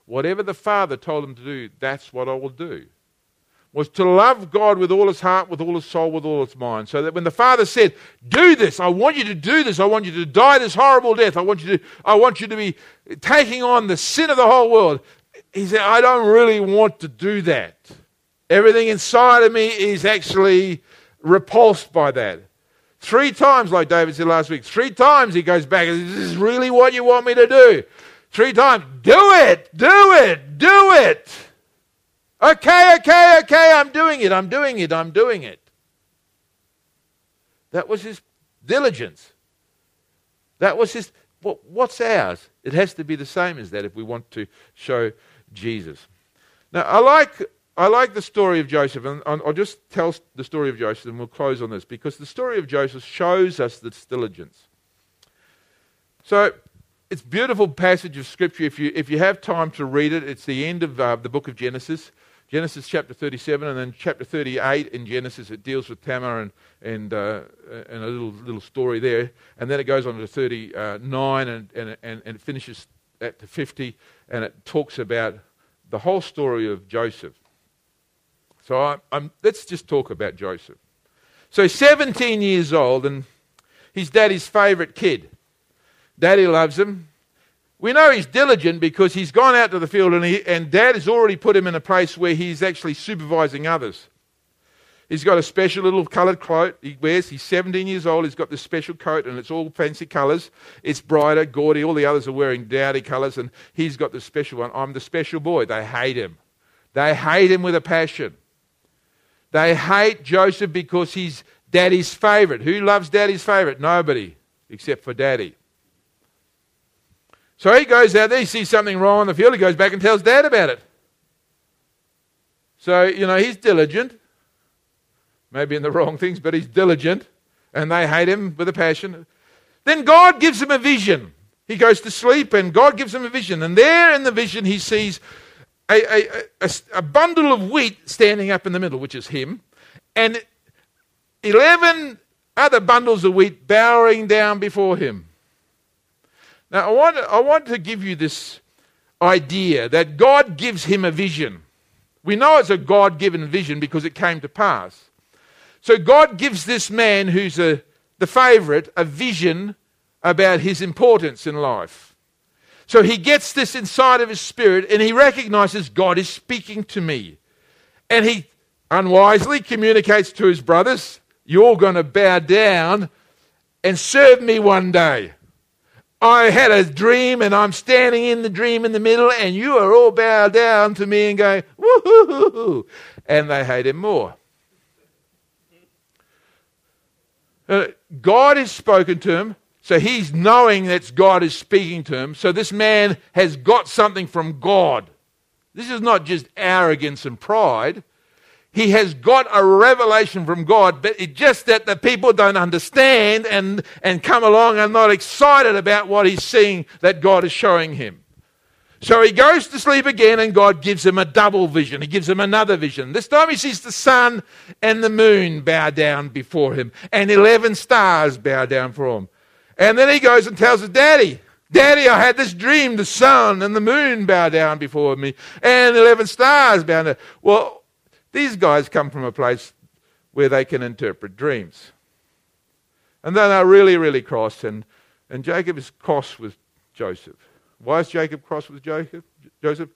Whatever the Father told him to do, that's what I will do. Was to love God with all his heart, with all his soul, with all his mind. So that when the Father said, Do this, I want you to do this, I want you to die this horrible death, I want you to, I want you to be taking on the sin of the whole world. He said, I don't really want to do that. Everything inside of me is actually repulsed by that. Three times, like David said last week, three times he goes back and says, This is really what you want me to do. Three times, do it, do it, do it. Okay, okay, okay, I'm doing it, I'm doing it, I'm doing it. That was his diligence. That was his. What, what's ours? It has to be the same as that if we want to show Jesus. Now, I like I like the story of Joseph, and I'll just tell the story of Joseph, and we'll close on this because the story of Joseph shows us this diligence. So, it's a beautiful passage of scripture. If you if you have time to read it, it's the end of uh, the book of Genesis, Genesis chapter 37, and then chapter 38 in Genesis. It deals with Tamar and and uh, and a little little story there, and then it goes on to 39 and and and, and finishes at 50, and it talks about the whole story of Joseph. So I, I'm, let's just talk about Joseph. So 17 years old, and he's daddy's favourite kid. Daddy loves him. We know he's diligent because he's gone out to the field and, he, and dad has already put him in a place where he's actually supervising others. He's got a special little coloured coat he wears. He's 17 years old. He's got this special coat and it's all fancy colours. It's brighter, gaudy. All the others are wearing dowdy colours and he's got the special one. I'm the special boy. They hate him. They hate him with a passion. They hate Joseph because he's daddy's favorite. Who loves daddy's favorite? Nobody, except for daddy. So he goes out there, he sees something wrong on the field, he goes back and tells dad about it. So, you know, he's diligent. Maybe in the wrong things, but he's diligent. And they hate him with a passion. Then God gives him a vision. He goes to sleep and God gives him a vision. And there in the vision, he sees a, a, a, bundle of wheat standing up in the middle, which is him, and 11 other bundles of wheat bowing down before him. Now, I want, I want to give you this idea that God gives him a vision. We know it's a God given vision because it came to pass. So, God gives this man who's a, the favorite a vision about his importance in life. So he gets this inside of his spirit and he recognizes God is speaking to me. And he unwisely communicates to his brothers, You're going to bow down and serve me one day. I had a dream and I'm standing in the dream in the middle, and you are all bowed down to me and going, Woohoo! And they hate him more. Uh, God has spoken to him. So he's knowing that God is speaking to him. So this man has got something from God. This is not just arrogance and pride. He has got a revelation from God, but it's just that the people don't understand and, and come along and not excited about what he's seeing that God is showing him. So he goes to sleep again, and God gives him a double vision. He gives him another vision. This time he sees the sun and the moon bow down before him, and 11 stars bow down for him. And then he goes and tells his daddy, Daddy, I had this dream, the sun and the moon bow down before me, and 11 stars bow down. Well, these guys come from a place where they can interpret dreams. And then they're really, really cross, and, and Jacob is cross with Joseph. Why is Jacob cross with Jacob, Joseph?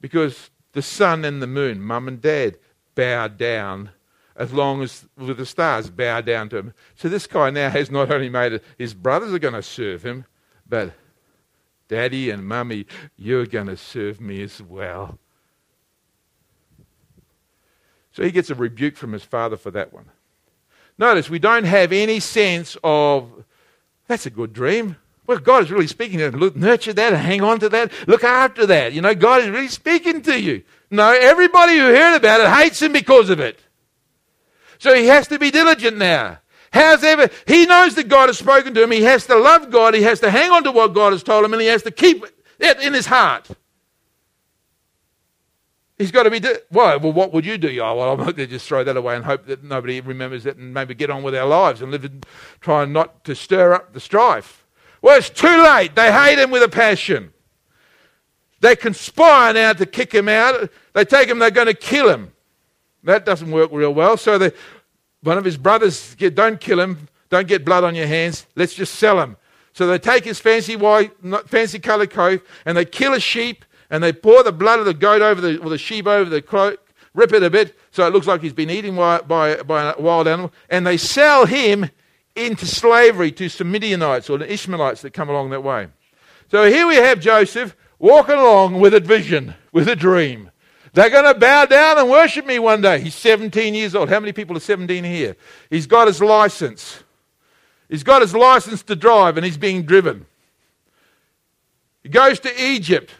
Because the sun and the moon, mum and dad, bowed down as long as with the stars bow down to him. So this guy now has not only made it, his brothers are going to serve him, but daddy and mummy, you're going to serve me as well. So he gets a rebuke from his father for that one. Notice we don't have any sense of, that's a good dream. Well, God is really speaking to you. Nurture that hang on to that. Look after that. You know, God is really speaking to you. No, everybody who heard about it hates him because of it. So he has to be diligent now. How's ever, he knows that God has spoken to him. He has to love God. He has to hang on to what God has told him and he has to keep it in his heart. He's got to be. Di- well, well, what would you do? Oh, well, I'm going to just throw that away and hope that nobody remembers it and maybe get on with our lives and live and try not to stir up the strife. Well, it's too late. They hate him with a passion. They conspire now to kick him out. They take him, they're going to kill him. That doesn't work real well. So they, one of his brothers, don't kill him, don't get blood on your hands, let's just sell him. So they take his fancy white, fancy coloured coat, and they kill a sheep, and they pour the blood of the goat over the, or the sheep over the cloak, rip it a bit, so it looks like he's been eaten by, by, by a wild animal, and they sell him into slavery to some Midianites or the Ishmaelites that come along that way. So here we have Joseph walking along with a vision, with a dream. They're going to bow down and worship me one day. He's 17 years old. How many people are 17 here? He's got his license. He's got his license to drive and he's being driven. He goes to Egypt.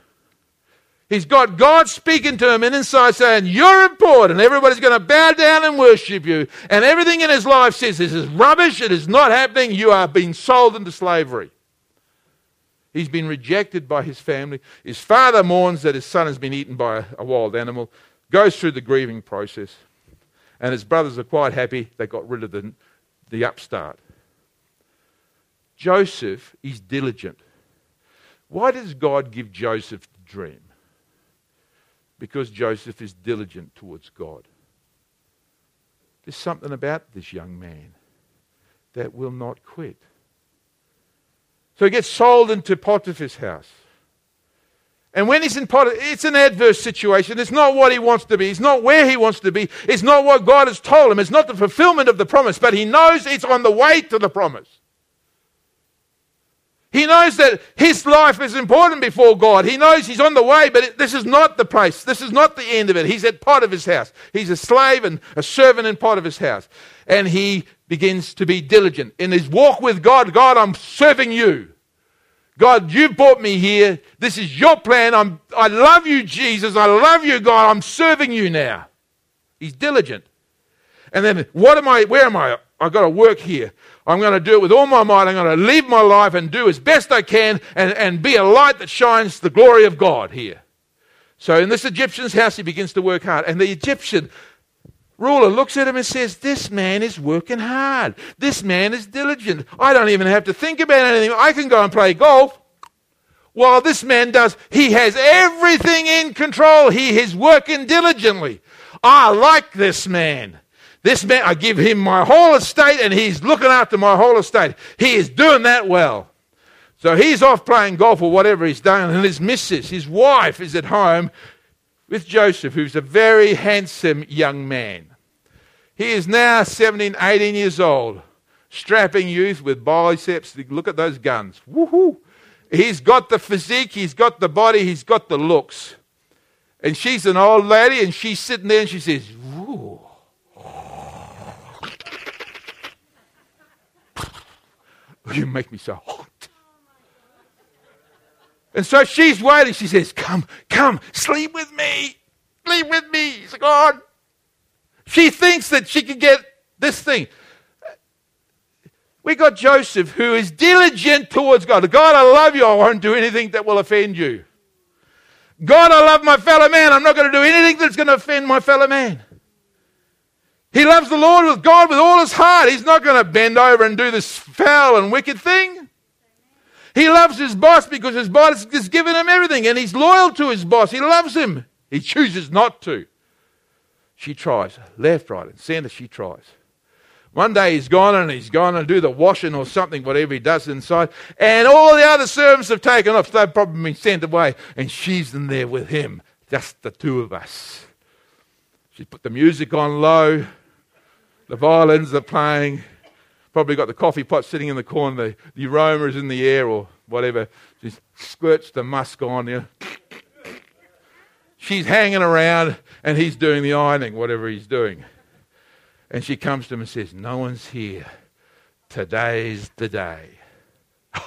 He's got God speaking to him and inside saying, You're important. Everybody's going to bow down and worship you. And everything in his life says, This is rubbish. It is not happening. You are being sold into slavery. He's been rejected by his family. His father mourns that his son has been eaten by a, wild animal, goes through the grieving process. And his brothers are quite happy they got rid of the, the upstart. Joseph is diligent. Why does God give Joseph the dream? Because Joseph is diligent towards God. There's something about this young man that will not quit. So he gets sold into Potiphar's house. And when he's in Potiphar, it's an adverse situation. It's not what he wants to be. It's not where he wants to be. It's not what God has told him. It's not the fulfillment of the promise, but he knows it's on the way to the promise. He knows that his life is important before God. He knows he's on the way, but it, this is not the place. This is not the end of it. He's at Potiphar's house. He's a slave and a servant in Potiphar's house. And he begins to be diligent in his walk with God. God, I'm serving you. God, you brought me here. This is your plan. I'm, I love you, Jesus. I love you, God. I'm serving you now. He's diligent. And then, what am I? Where am I? I've got to work here. I'm going to do it with all my might. I'm going to live my life and do as best I can and, and be a light that shines the glory of God here. So in this Egyptian's house, he begins to work hard. And the Egyptian ruler looks at him and says, This man is working hard. This man is diligent. I don't even have to think about anything. I can go and play golf. While this man does, he has everything in control. He is working diligently. I like this man. This man, I give him my whole estate and he's looking after my whole estate. He is doing that well. So he's off playing golf or whatever he's doing, and his missus, his wife, is at home with Joseph, who's a very handsome young man. He is now 17, 18 years old, strapping youth with biceps. Look at those guns. Woohoo! He's got the physique, he's got the body, he's got the looks. And she's an old lady, and she's sitting there and she says. (laughs) You make me so hot. And so she's waiting. She says, Come, come, sleep with me. Sleep with me. He's God. She thinks that she can get this thing. We got Joseph who is diligent towards God. God, I love you. I won't do anything that will offend you. God, I love my fellow man. I'm not going to do anything that's going to offend my fellow man. He loves the Lord with God with all his heart. He's not going to bend over and do this foul and wicked thing. He loves his boss because his boss has given him everything and he's loyal to his boss. He loves him. He chooses not to. She tries, left, right, and center, she tries. One day he's gone and he's gone and do the washing or something, whatever he does inside, and all the other servants have taken off. They've probably been sent away, and she's in there with him, just the two of us. She's put the music on low. The violins are playing. Probably got the coffee pot sitting in the corner. The, the aroma is in the air or whatever. She squirts the musk on you. She's hanging around and he's doing the ironing, whatever he's doing. And she comes to him and says, No one's here. Today's the day. (gasps)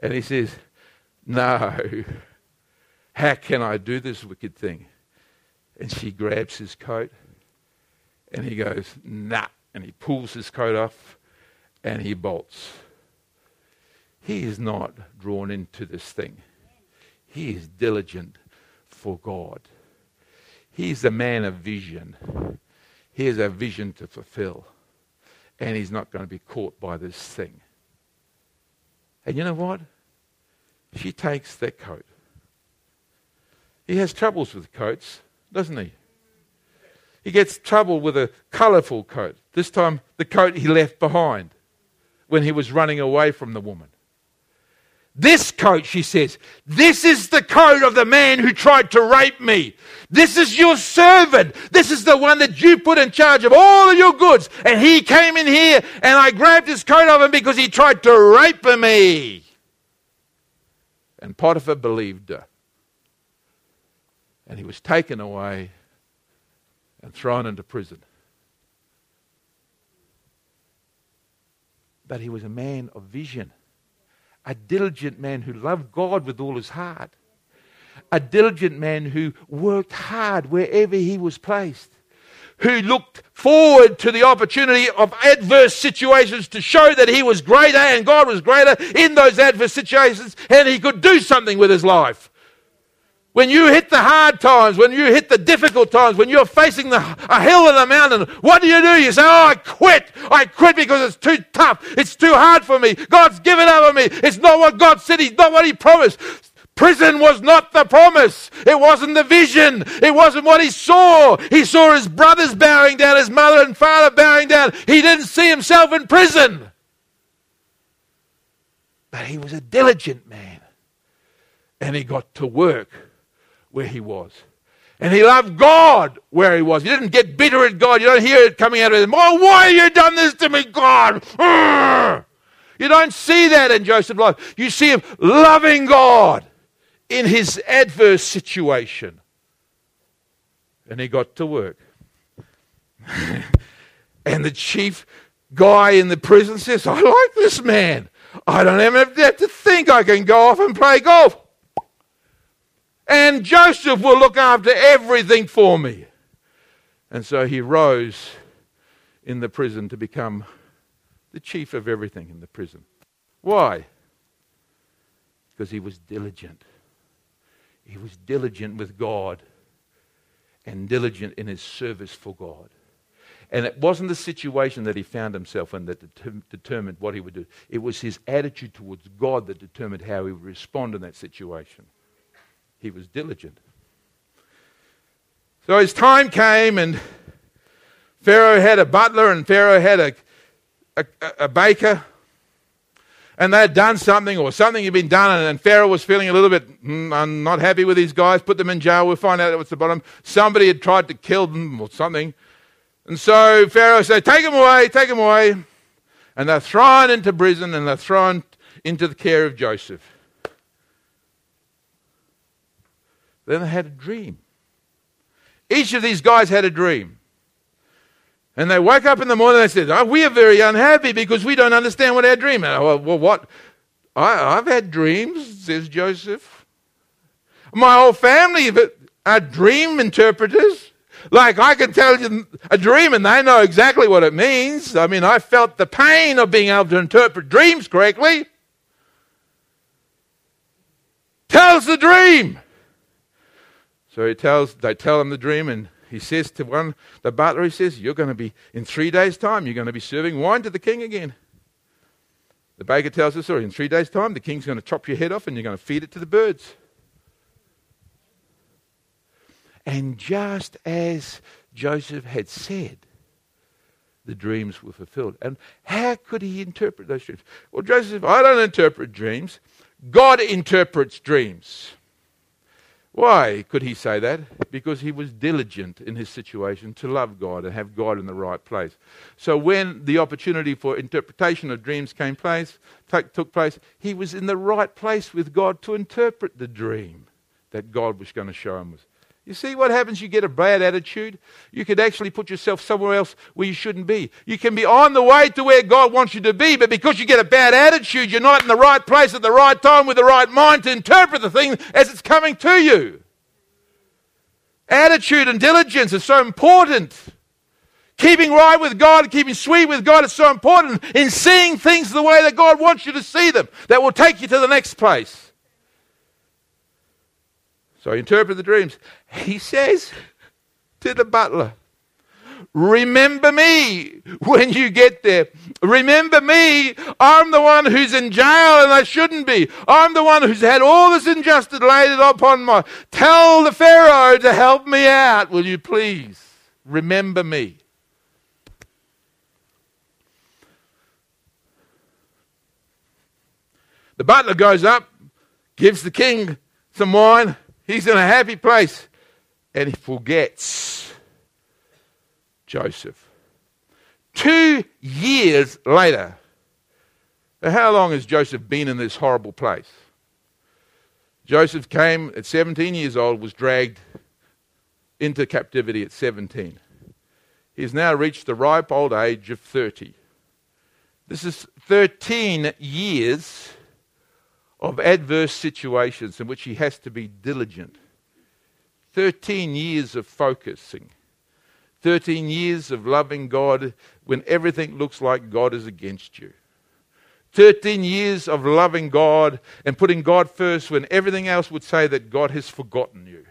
And he says, No. How can I do this wicked thing? And she grabs his coat and he goes, nah. And he pulls his coat off and he bolts. He is not drawn into this thing. He is diligent for God. He's a man of vision. He has a vision to fulfill. And he's not going to be caught by this thing. And you know what? She takes that coat. He has troubles with coats, doesn't he? He gets trouble with a colourful coat. This time, the coat he left behind when he was running away from the woman. This coat, she says, this is the coat of the man who tried to rape me. This is your servant. This is the one that you put in charge of all of your goods. And he came in here and I grabbed his coat of him because he tried to rape me. And Potiphar believed her. And he was taken away and thrown into prison. But he was a man of vision a diligent man who loved God with all his heart, a diligent man who worked hard wherever he was placed, who looked forward to the opportunity of adverse situations to show that he was greater and God was greater in those adverse situations and he could do something with his life. When you hit the hard times, when you hit the difficult times, when you're facing the, a hill and a mountain, what do you do? You say, Oh, I quit. I quit because it's too tough. It's too hard for me. God's given on me. It's not what God said. He's not what He promised. Prison was not the promise. It wasn't the vision. It wasn't what he saw. He saw his brothers bowing down, his mother and father bowing down. He didn't see himself in prison. But he was a diligent man. And he got to work where he was. And he loved God where he was. He didn't get bitter at God. You don't hear it coming out of him. Oh, why have you done this to me, God? You don't see that in Joseph's life. You see him loving God in his adverse situation. And he got to work. (laughs) and the chief guy in the prison says, I like this man. I don't even have to think I can go off and play golf. And Joseph will look after everything for me. And so he rose in the prison to become the chief of everything in the prison. Why? Because he was diligent. He was diligent with God and diligent in his service for God. And it wasn't the situation that he found himself in that determined what he would do. It was his attitude towards God that determined how he would respond in that situation. He was diligent. So his time came, and Pharaoh had a butler, and Pharaoh had a, a, a baker, and they had done something, or something had been done, and, Pharaoh was feeling a little bit, mm, I'm not happy with these guys, put them in jail, we'll find out what's the bottom. Somebody had tried to kill them, or something. And so Pharaoh said, Take them away, take them away. And they're thrown into prison, and they're thrown into the care of Joseph. Then they had a dream. Each of these guys had a dream. And they woke up in the morning and they said, oh, We are very unhappy because we don't understand what our dream is. Well, well, what? I, I've had dreams, says Joseph. My whole family are dream interpreters. Like I can tell you a dream and they know exactly what it means. I mean, I felt the pain of being able to interpret dreams correctly. Tell us the dream. So he tells, they tell him the dream, and he says to one, the butler, he says, You're going to be, in three days' time, you're going to be serving wine to the king again. The baker tells the story. In three days' time, the king's going to chop your head off and you're going to feed it to the birds. And just as Joseph had said, the dreams were fulfilled. And how could he interpret those dreams? Well, Joseph, I don't interpret dreams. God interprets dreams. Why could he say that? Because he was diligent in his situation to love God and have God in the right place. So when the opportunity for interpretation of dreams came place, took place, he was in the right place with God to interpret the dream that God was going to show him. You see what happens? You get a bad attitude. You could actually put yourself somewhere else where you shouldn't be. You can be on the way to where God wants you to be, but because you get a bad attitude, you're not in the right place at the right time with the right mind to interpret the thing as it's coming to you. Attitude and diligence is so important. Keeping right with God, keeping sweet with God is so important in seeing things the way that God wants you to see them that will take you to the next place. So I interpret the dreams. He says to the butler, Remember me when you get there. Remember me. I'm the one who's in jail and I shouldn't be. I'm the one who's had all this injustice laid upon my. Tell the Pharaoh to help me out, will you please? Remember me. The butler goes up, gives the king some wine. He's in a happy place. And he forgets Joseph. Two years later, how long has Joseph been in this horrible place? Joseph came at 17 years old, was dragged into captivity at 17. He has now reached the ripe old age of 30. This is 13 years of adverse situations in which he has to be diligent. 13 years of focusing. 13 years of loving God when everything looks like God is against you. 13 years of loving God and putting God first when everything else would say that God has forgotten you,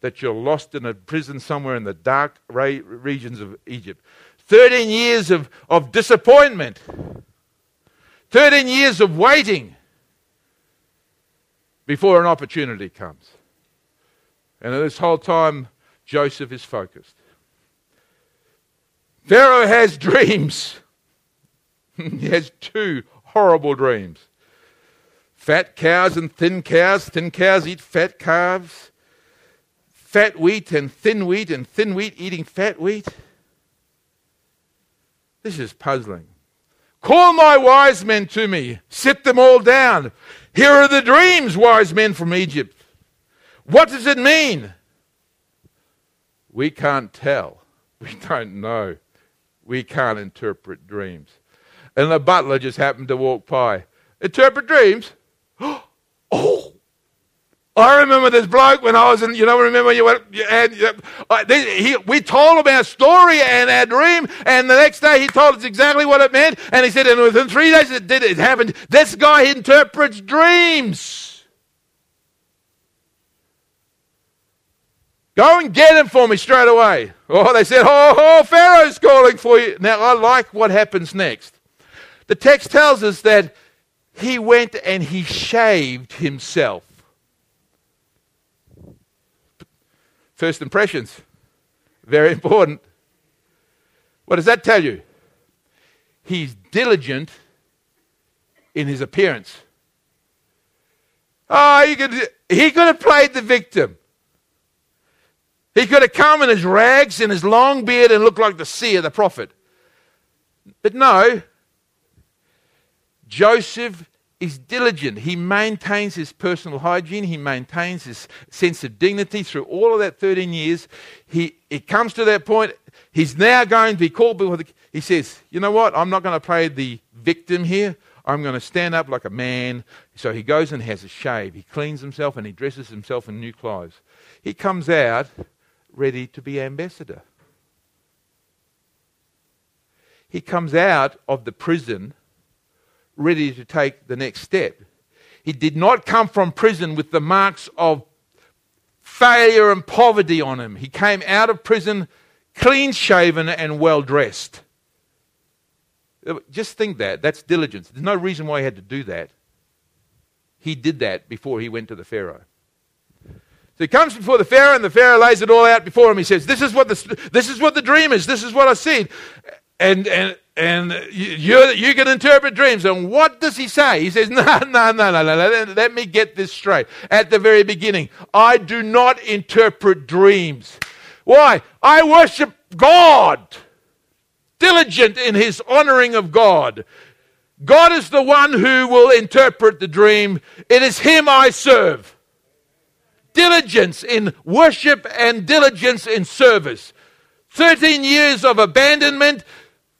that you're lost in a prison somewhere in the dark regions of Egypt. 13 years of, of disappointment. 13 years of waiting before an opportunity comes. And this whole time, Joseph is focused. Pharaoh has dreams. (laughs) he has two horrible dreams. Fat cows and thin cows. Thin cows eat fat calves. Fat wheat and thin wheat, and thin wheat eating fat wheat. This is puzzling. Call my wise men to me. Sit them all down. Here are the dreams, wise men from Egypt. What does it mean? We can't tell. We don't know. We can't interpret dreams. And the butler just happened to walk by. Interpret dreams? (gasps) I remember this bloke when I was in, you know, remember you went, and he, we told him our story and our dream, and the next day he told us exactly what it meant, and he said, and within three days it did, it happened. This guy interprets dreams. Go and get him for me straight away. Oh, they said, oh, oh, Pharaoh's calling for you. Now, I like what happens next. The text tells us that he went and he shaved himself. First impressions, very important. What does that tell you? He's diligent in his appearance. Oh, he could, he could have played the victim. He could have come in his rags and his long beard and looked like the seer, the prophet. But no, Joseph is diligent. He maintains his personal hygiene. He maintains his sense of dignity through all of that 13 years. He, it comes to that point. He's now going to be called before the. He says, You know what? I'm not going to play the victim here. I'm going to stand up like a man. So he goes and has a shave. He cleans himself and he dresses himself in new clothes. He comes out ready to be ambassador. He comes out of the prison ready to take the next step. He did not come from prison with the marks of failure and poverty on him. He came out of prison clean shaven and well dressed. Just think that. That's diligence. There's no reason why he had to do that. He did that before he went to the Pharaoh. So he comes before the Pharaoh, and the Pharaoh lays it all out before him. He says, This is what the, this is what the dream is. This is what I see. And, and and you, you can interpret dreams. And what does he say? He says, (laughs) No, no, no, no, no. Let, let me get this straight. At the very beginning, I do not interpret dreams. Why? I worship God, diligent in his honoring of God. God is the one who will interpret the dream. It is him I serve. Diligence in worship and diligence in service. 13 years of abandonment,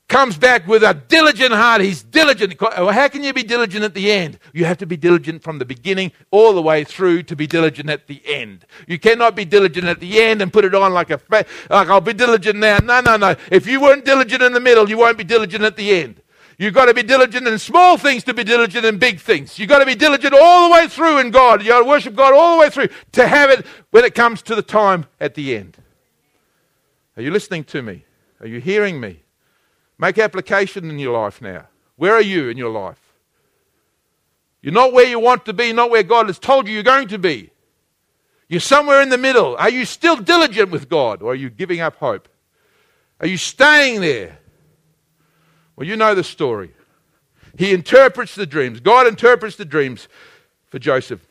comes back with a diligent heart. He's diligent. How can you be diligent at the end? You have to be diligent from the beginning all the way through to be diligent at the end. You cannot be diligent at the end and put it on like a like I'll be diligent now. No, no, no. If you weren't diligent in the middle, you won't be diligent at the end. You've got to be diligent in small things to be diligent in big things. You've got to be diligent all the way through in God. You've got to worship God all the way through to have it when it comes to the time at the end. Are you listening to me? Are you hearing me? Make application in your life now. Where are you in your life? You're not where you want to be, not where God has told you you're going to be. You're somewhere in the middle. Are you still diligent with God or are you giving up hope? Are you staying there? Well, you know the story. He interprets the dreams. God interprets the dreams for Joseph.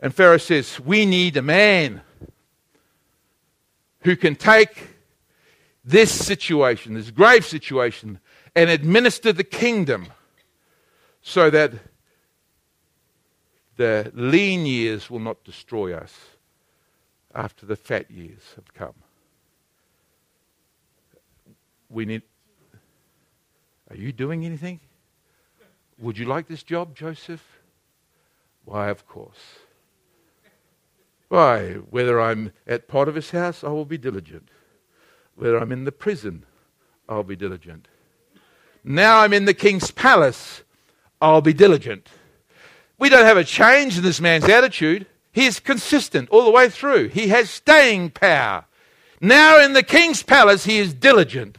And Pharaoh says, We need a man who can take this situation, this grave situation, and administer the kingdom so that the lean years will not destroy us after the fat years have come. We need. Are you doing anything? Would you like this job, Joseph? Why, of course. Why, whether I'm at Potiphar's house, I will be diligent. Whether I'm in the prison, I'll be diligent. Now I'm in the king's palace, I'll be diligent. We don't have a change in this man's attitude. He is consistent all the way through. He has staying power. Now in the king's palace, he is diligent.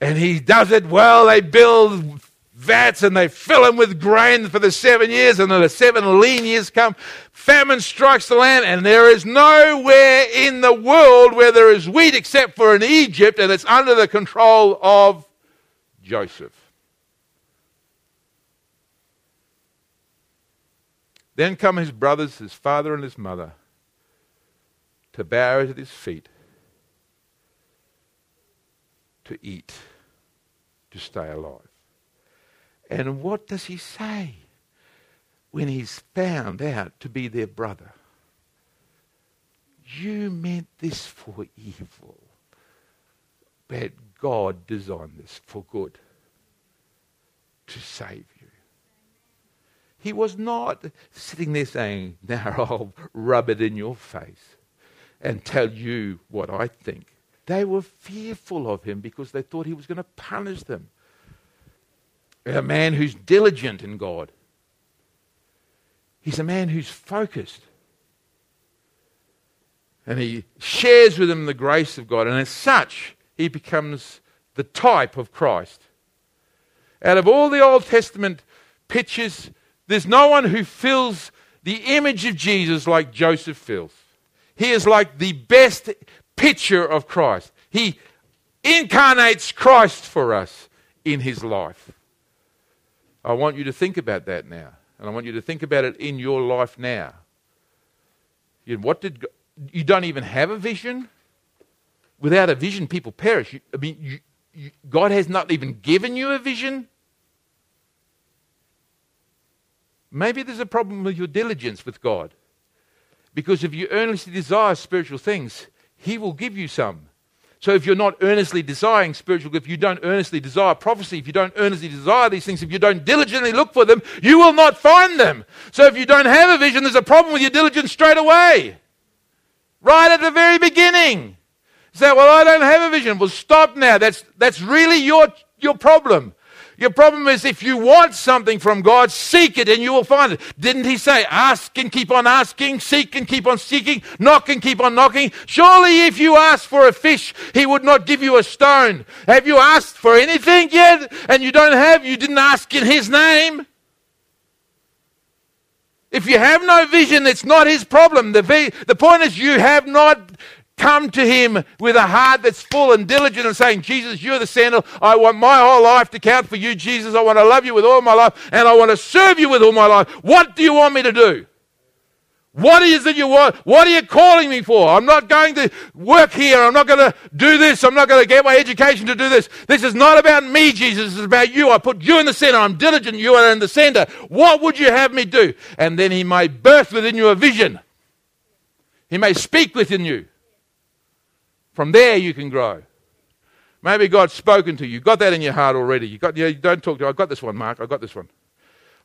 And he does it well. They build vats and they fill them with grain for the seven years, and then the seven lean years come. Famine strikes the land, and there is nowhere in the world where there is wheat except for in Egypt, and it's under the control of Joseph. Then come his brothers, his father and his mother, to bow at his feet, to eat, to stay alive. And what does he say when he's found out to be their brother? You meant this for evil, but God designed this for good to save you. He was not sitting there saying, Now (laughs) I'll rub it in your face and tell you what I think. They were fearful of him because they thought he was going to punish them a man who's diligent in God. He's a man who's focused. And he shares with him the grace of God. And as such, he becomes the type of Christ. Out of all the Old Testament pictures, there's no one who fills the image of Jesus like Joseph fills. He is like the best picture of Christ. He incarnates Christ for us in his life. I want you to think about that now. And I want you to think about it in your life now. You, what did, you don't even have a vision? Without a vision, people perish. You, I mean, you, you, God has not even given you a vision. Maybe there's a problem with your diligence with God. Because if you earnestly desire spiritual things, He will give you some. So if you're not earnestly desiring spiritual, if you don't earnestly desire prophecy, if you don't earnestly desire these things, if you don't diligently look for them, you will not find them. So if you don't have a vision, there's a problem with your diligence straight away. Right at the very beginning. Say, well, I don't have a vision. Well, stop now. That's, that's really your, your problem. Your problem is if you want something from God, seek it and you will find it. Didn't he say, ask and keep on asking, seek and keep on seeking, knock and keep on knocking? Surely if you ask for a fish, he would not give you a stone. Have you asked for anything yet? And you don't have, you didn't ask in his name? If you have no vision, it's not his problem. The, the point is, you have not come to him with a heart that's full and diligent and saying, Jesus, you're the center. I want my whole life to count for you, Jesus. I want to love you with all my life and I want to serve you with all my life. What do you want me to do? What is it you want? What are you calling me for? I'm not going to work here. I'm not going to do this. I'm not going to get my education to do this. This is not about me, Jesus. It's about you. I put you in the center. I'm diligent. You are in the center. What would you have me do? And then he may birth within you a vision. He may speak within you. From there, you can grow. Maybe God's spoken to you. got that in your heart already. You got, you don't talk to, I've got this one, Mark. I've got this one.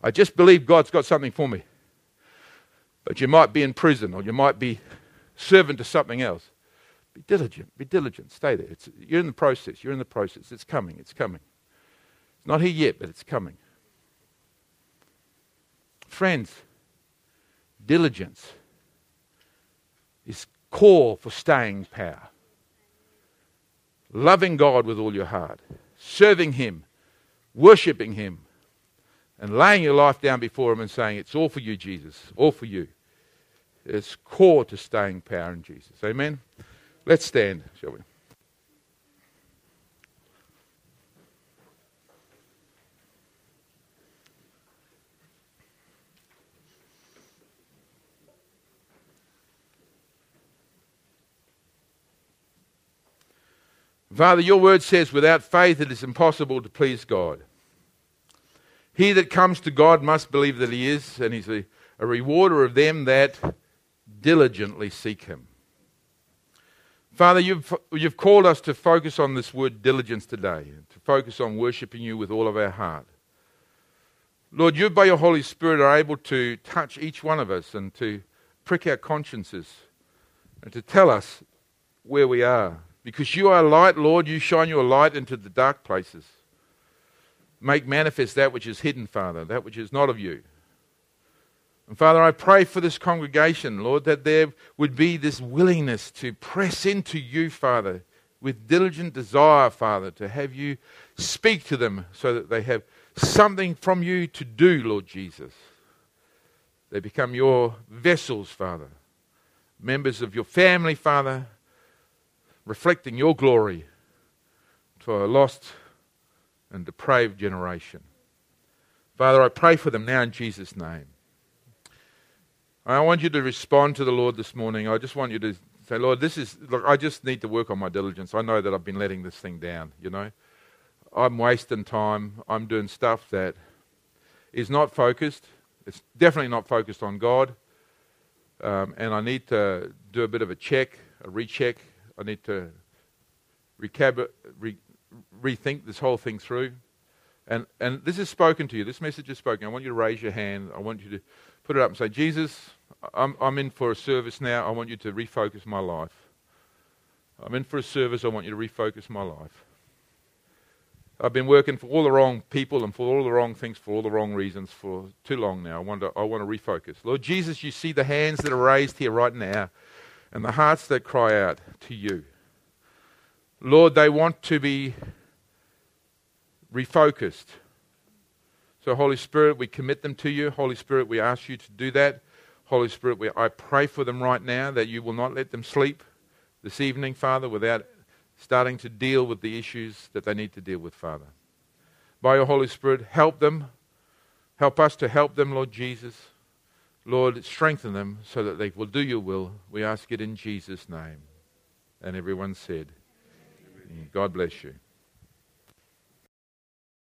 I just believe God's got something for me. But you might be in prison or you might be servant to something else. Be diligent. Be diligent. Stay there. It's, you're in the process. You're in the process. It's coming. It's coming. It's not here yet, but it's coming. Friends, diligence is core for staying power. Loving God with all your heart, serving Him, worshipping Him, and laying your life down before Him and saying, It's all for you, Jesus, all for you. It's core to staying power in Jesus. Amen. Let's stand, shall we? Father, your word says, without faith it is impossible to please God. He that comes to God must believe that he is, and he's a, a rewarder of them that diligently seek him. Father, you've, you've called us to focus on this word diligence today, to focus on worshipping you with all of our heart. Lord, you, by your Holy Spirit, are able to touch each one of us and to prick our consciences and to tell us where we are. Because you are light, Lord, you shine your light into the dark places. Make manifest that which is hidden, Father, that which is not of you. And Father, I pray for this congregation, Lord, that there would be this willingness to press into you, Father, with diligent desire, Father, to have you speak to them so that they have something from you to do, Lord Jesus. They become your vessels, Father, members of your family, Father, reflecting your glory to a lost and depraved generation. Father, I pray for them now in Jesus' name. I want you to respond to the Lord this morning. I just want you to say, Lord, this is, look, I just need to work on my diligence. I know that I've been letting this thing down, you know. I'm wasting time. I'm doing stuff that is not focused. It's definitely not focused on God. Um, and I need to do a bit of a check, a recheck I need to recab- re- rethink this whole thing through. And, and this is spoken to you. This message is spoken. I want you to raise your hand. I want you to put it up and say, Jesus, I'm, I'm in for a service now. I want you to refocus my life. I'm in for a service. I want you to refocus my life. I've been working for all the wrong people and for all the wrong things for all the wrong reasons for too long now. I want to, I want to refocus. Lord Jesus, you see the hands that are raised here right now and the hearts that cry out to you. Lord, they want to be refocused. So, Holy Spirit, we commit them to you. Holy Spirit, we ask you to do that. Holy Spirit, we, I pray for them right now that you will not let them sleep this evening, Father, without starting to deal with the issues that they need to deal with, Father. By your Holy Spirit, help them. Help us to help them, Lord Jesus. Lord, strengthen them so that they will do your will. We ask it in Jesus' name. And everyone said, God bless you.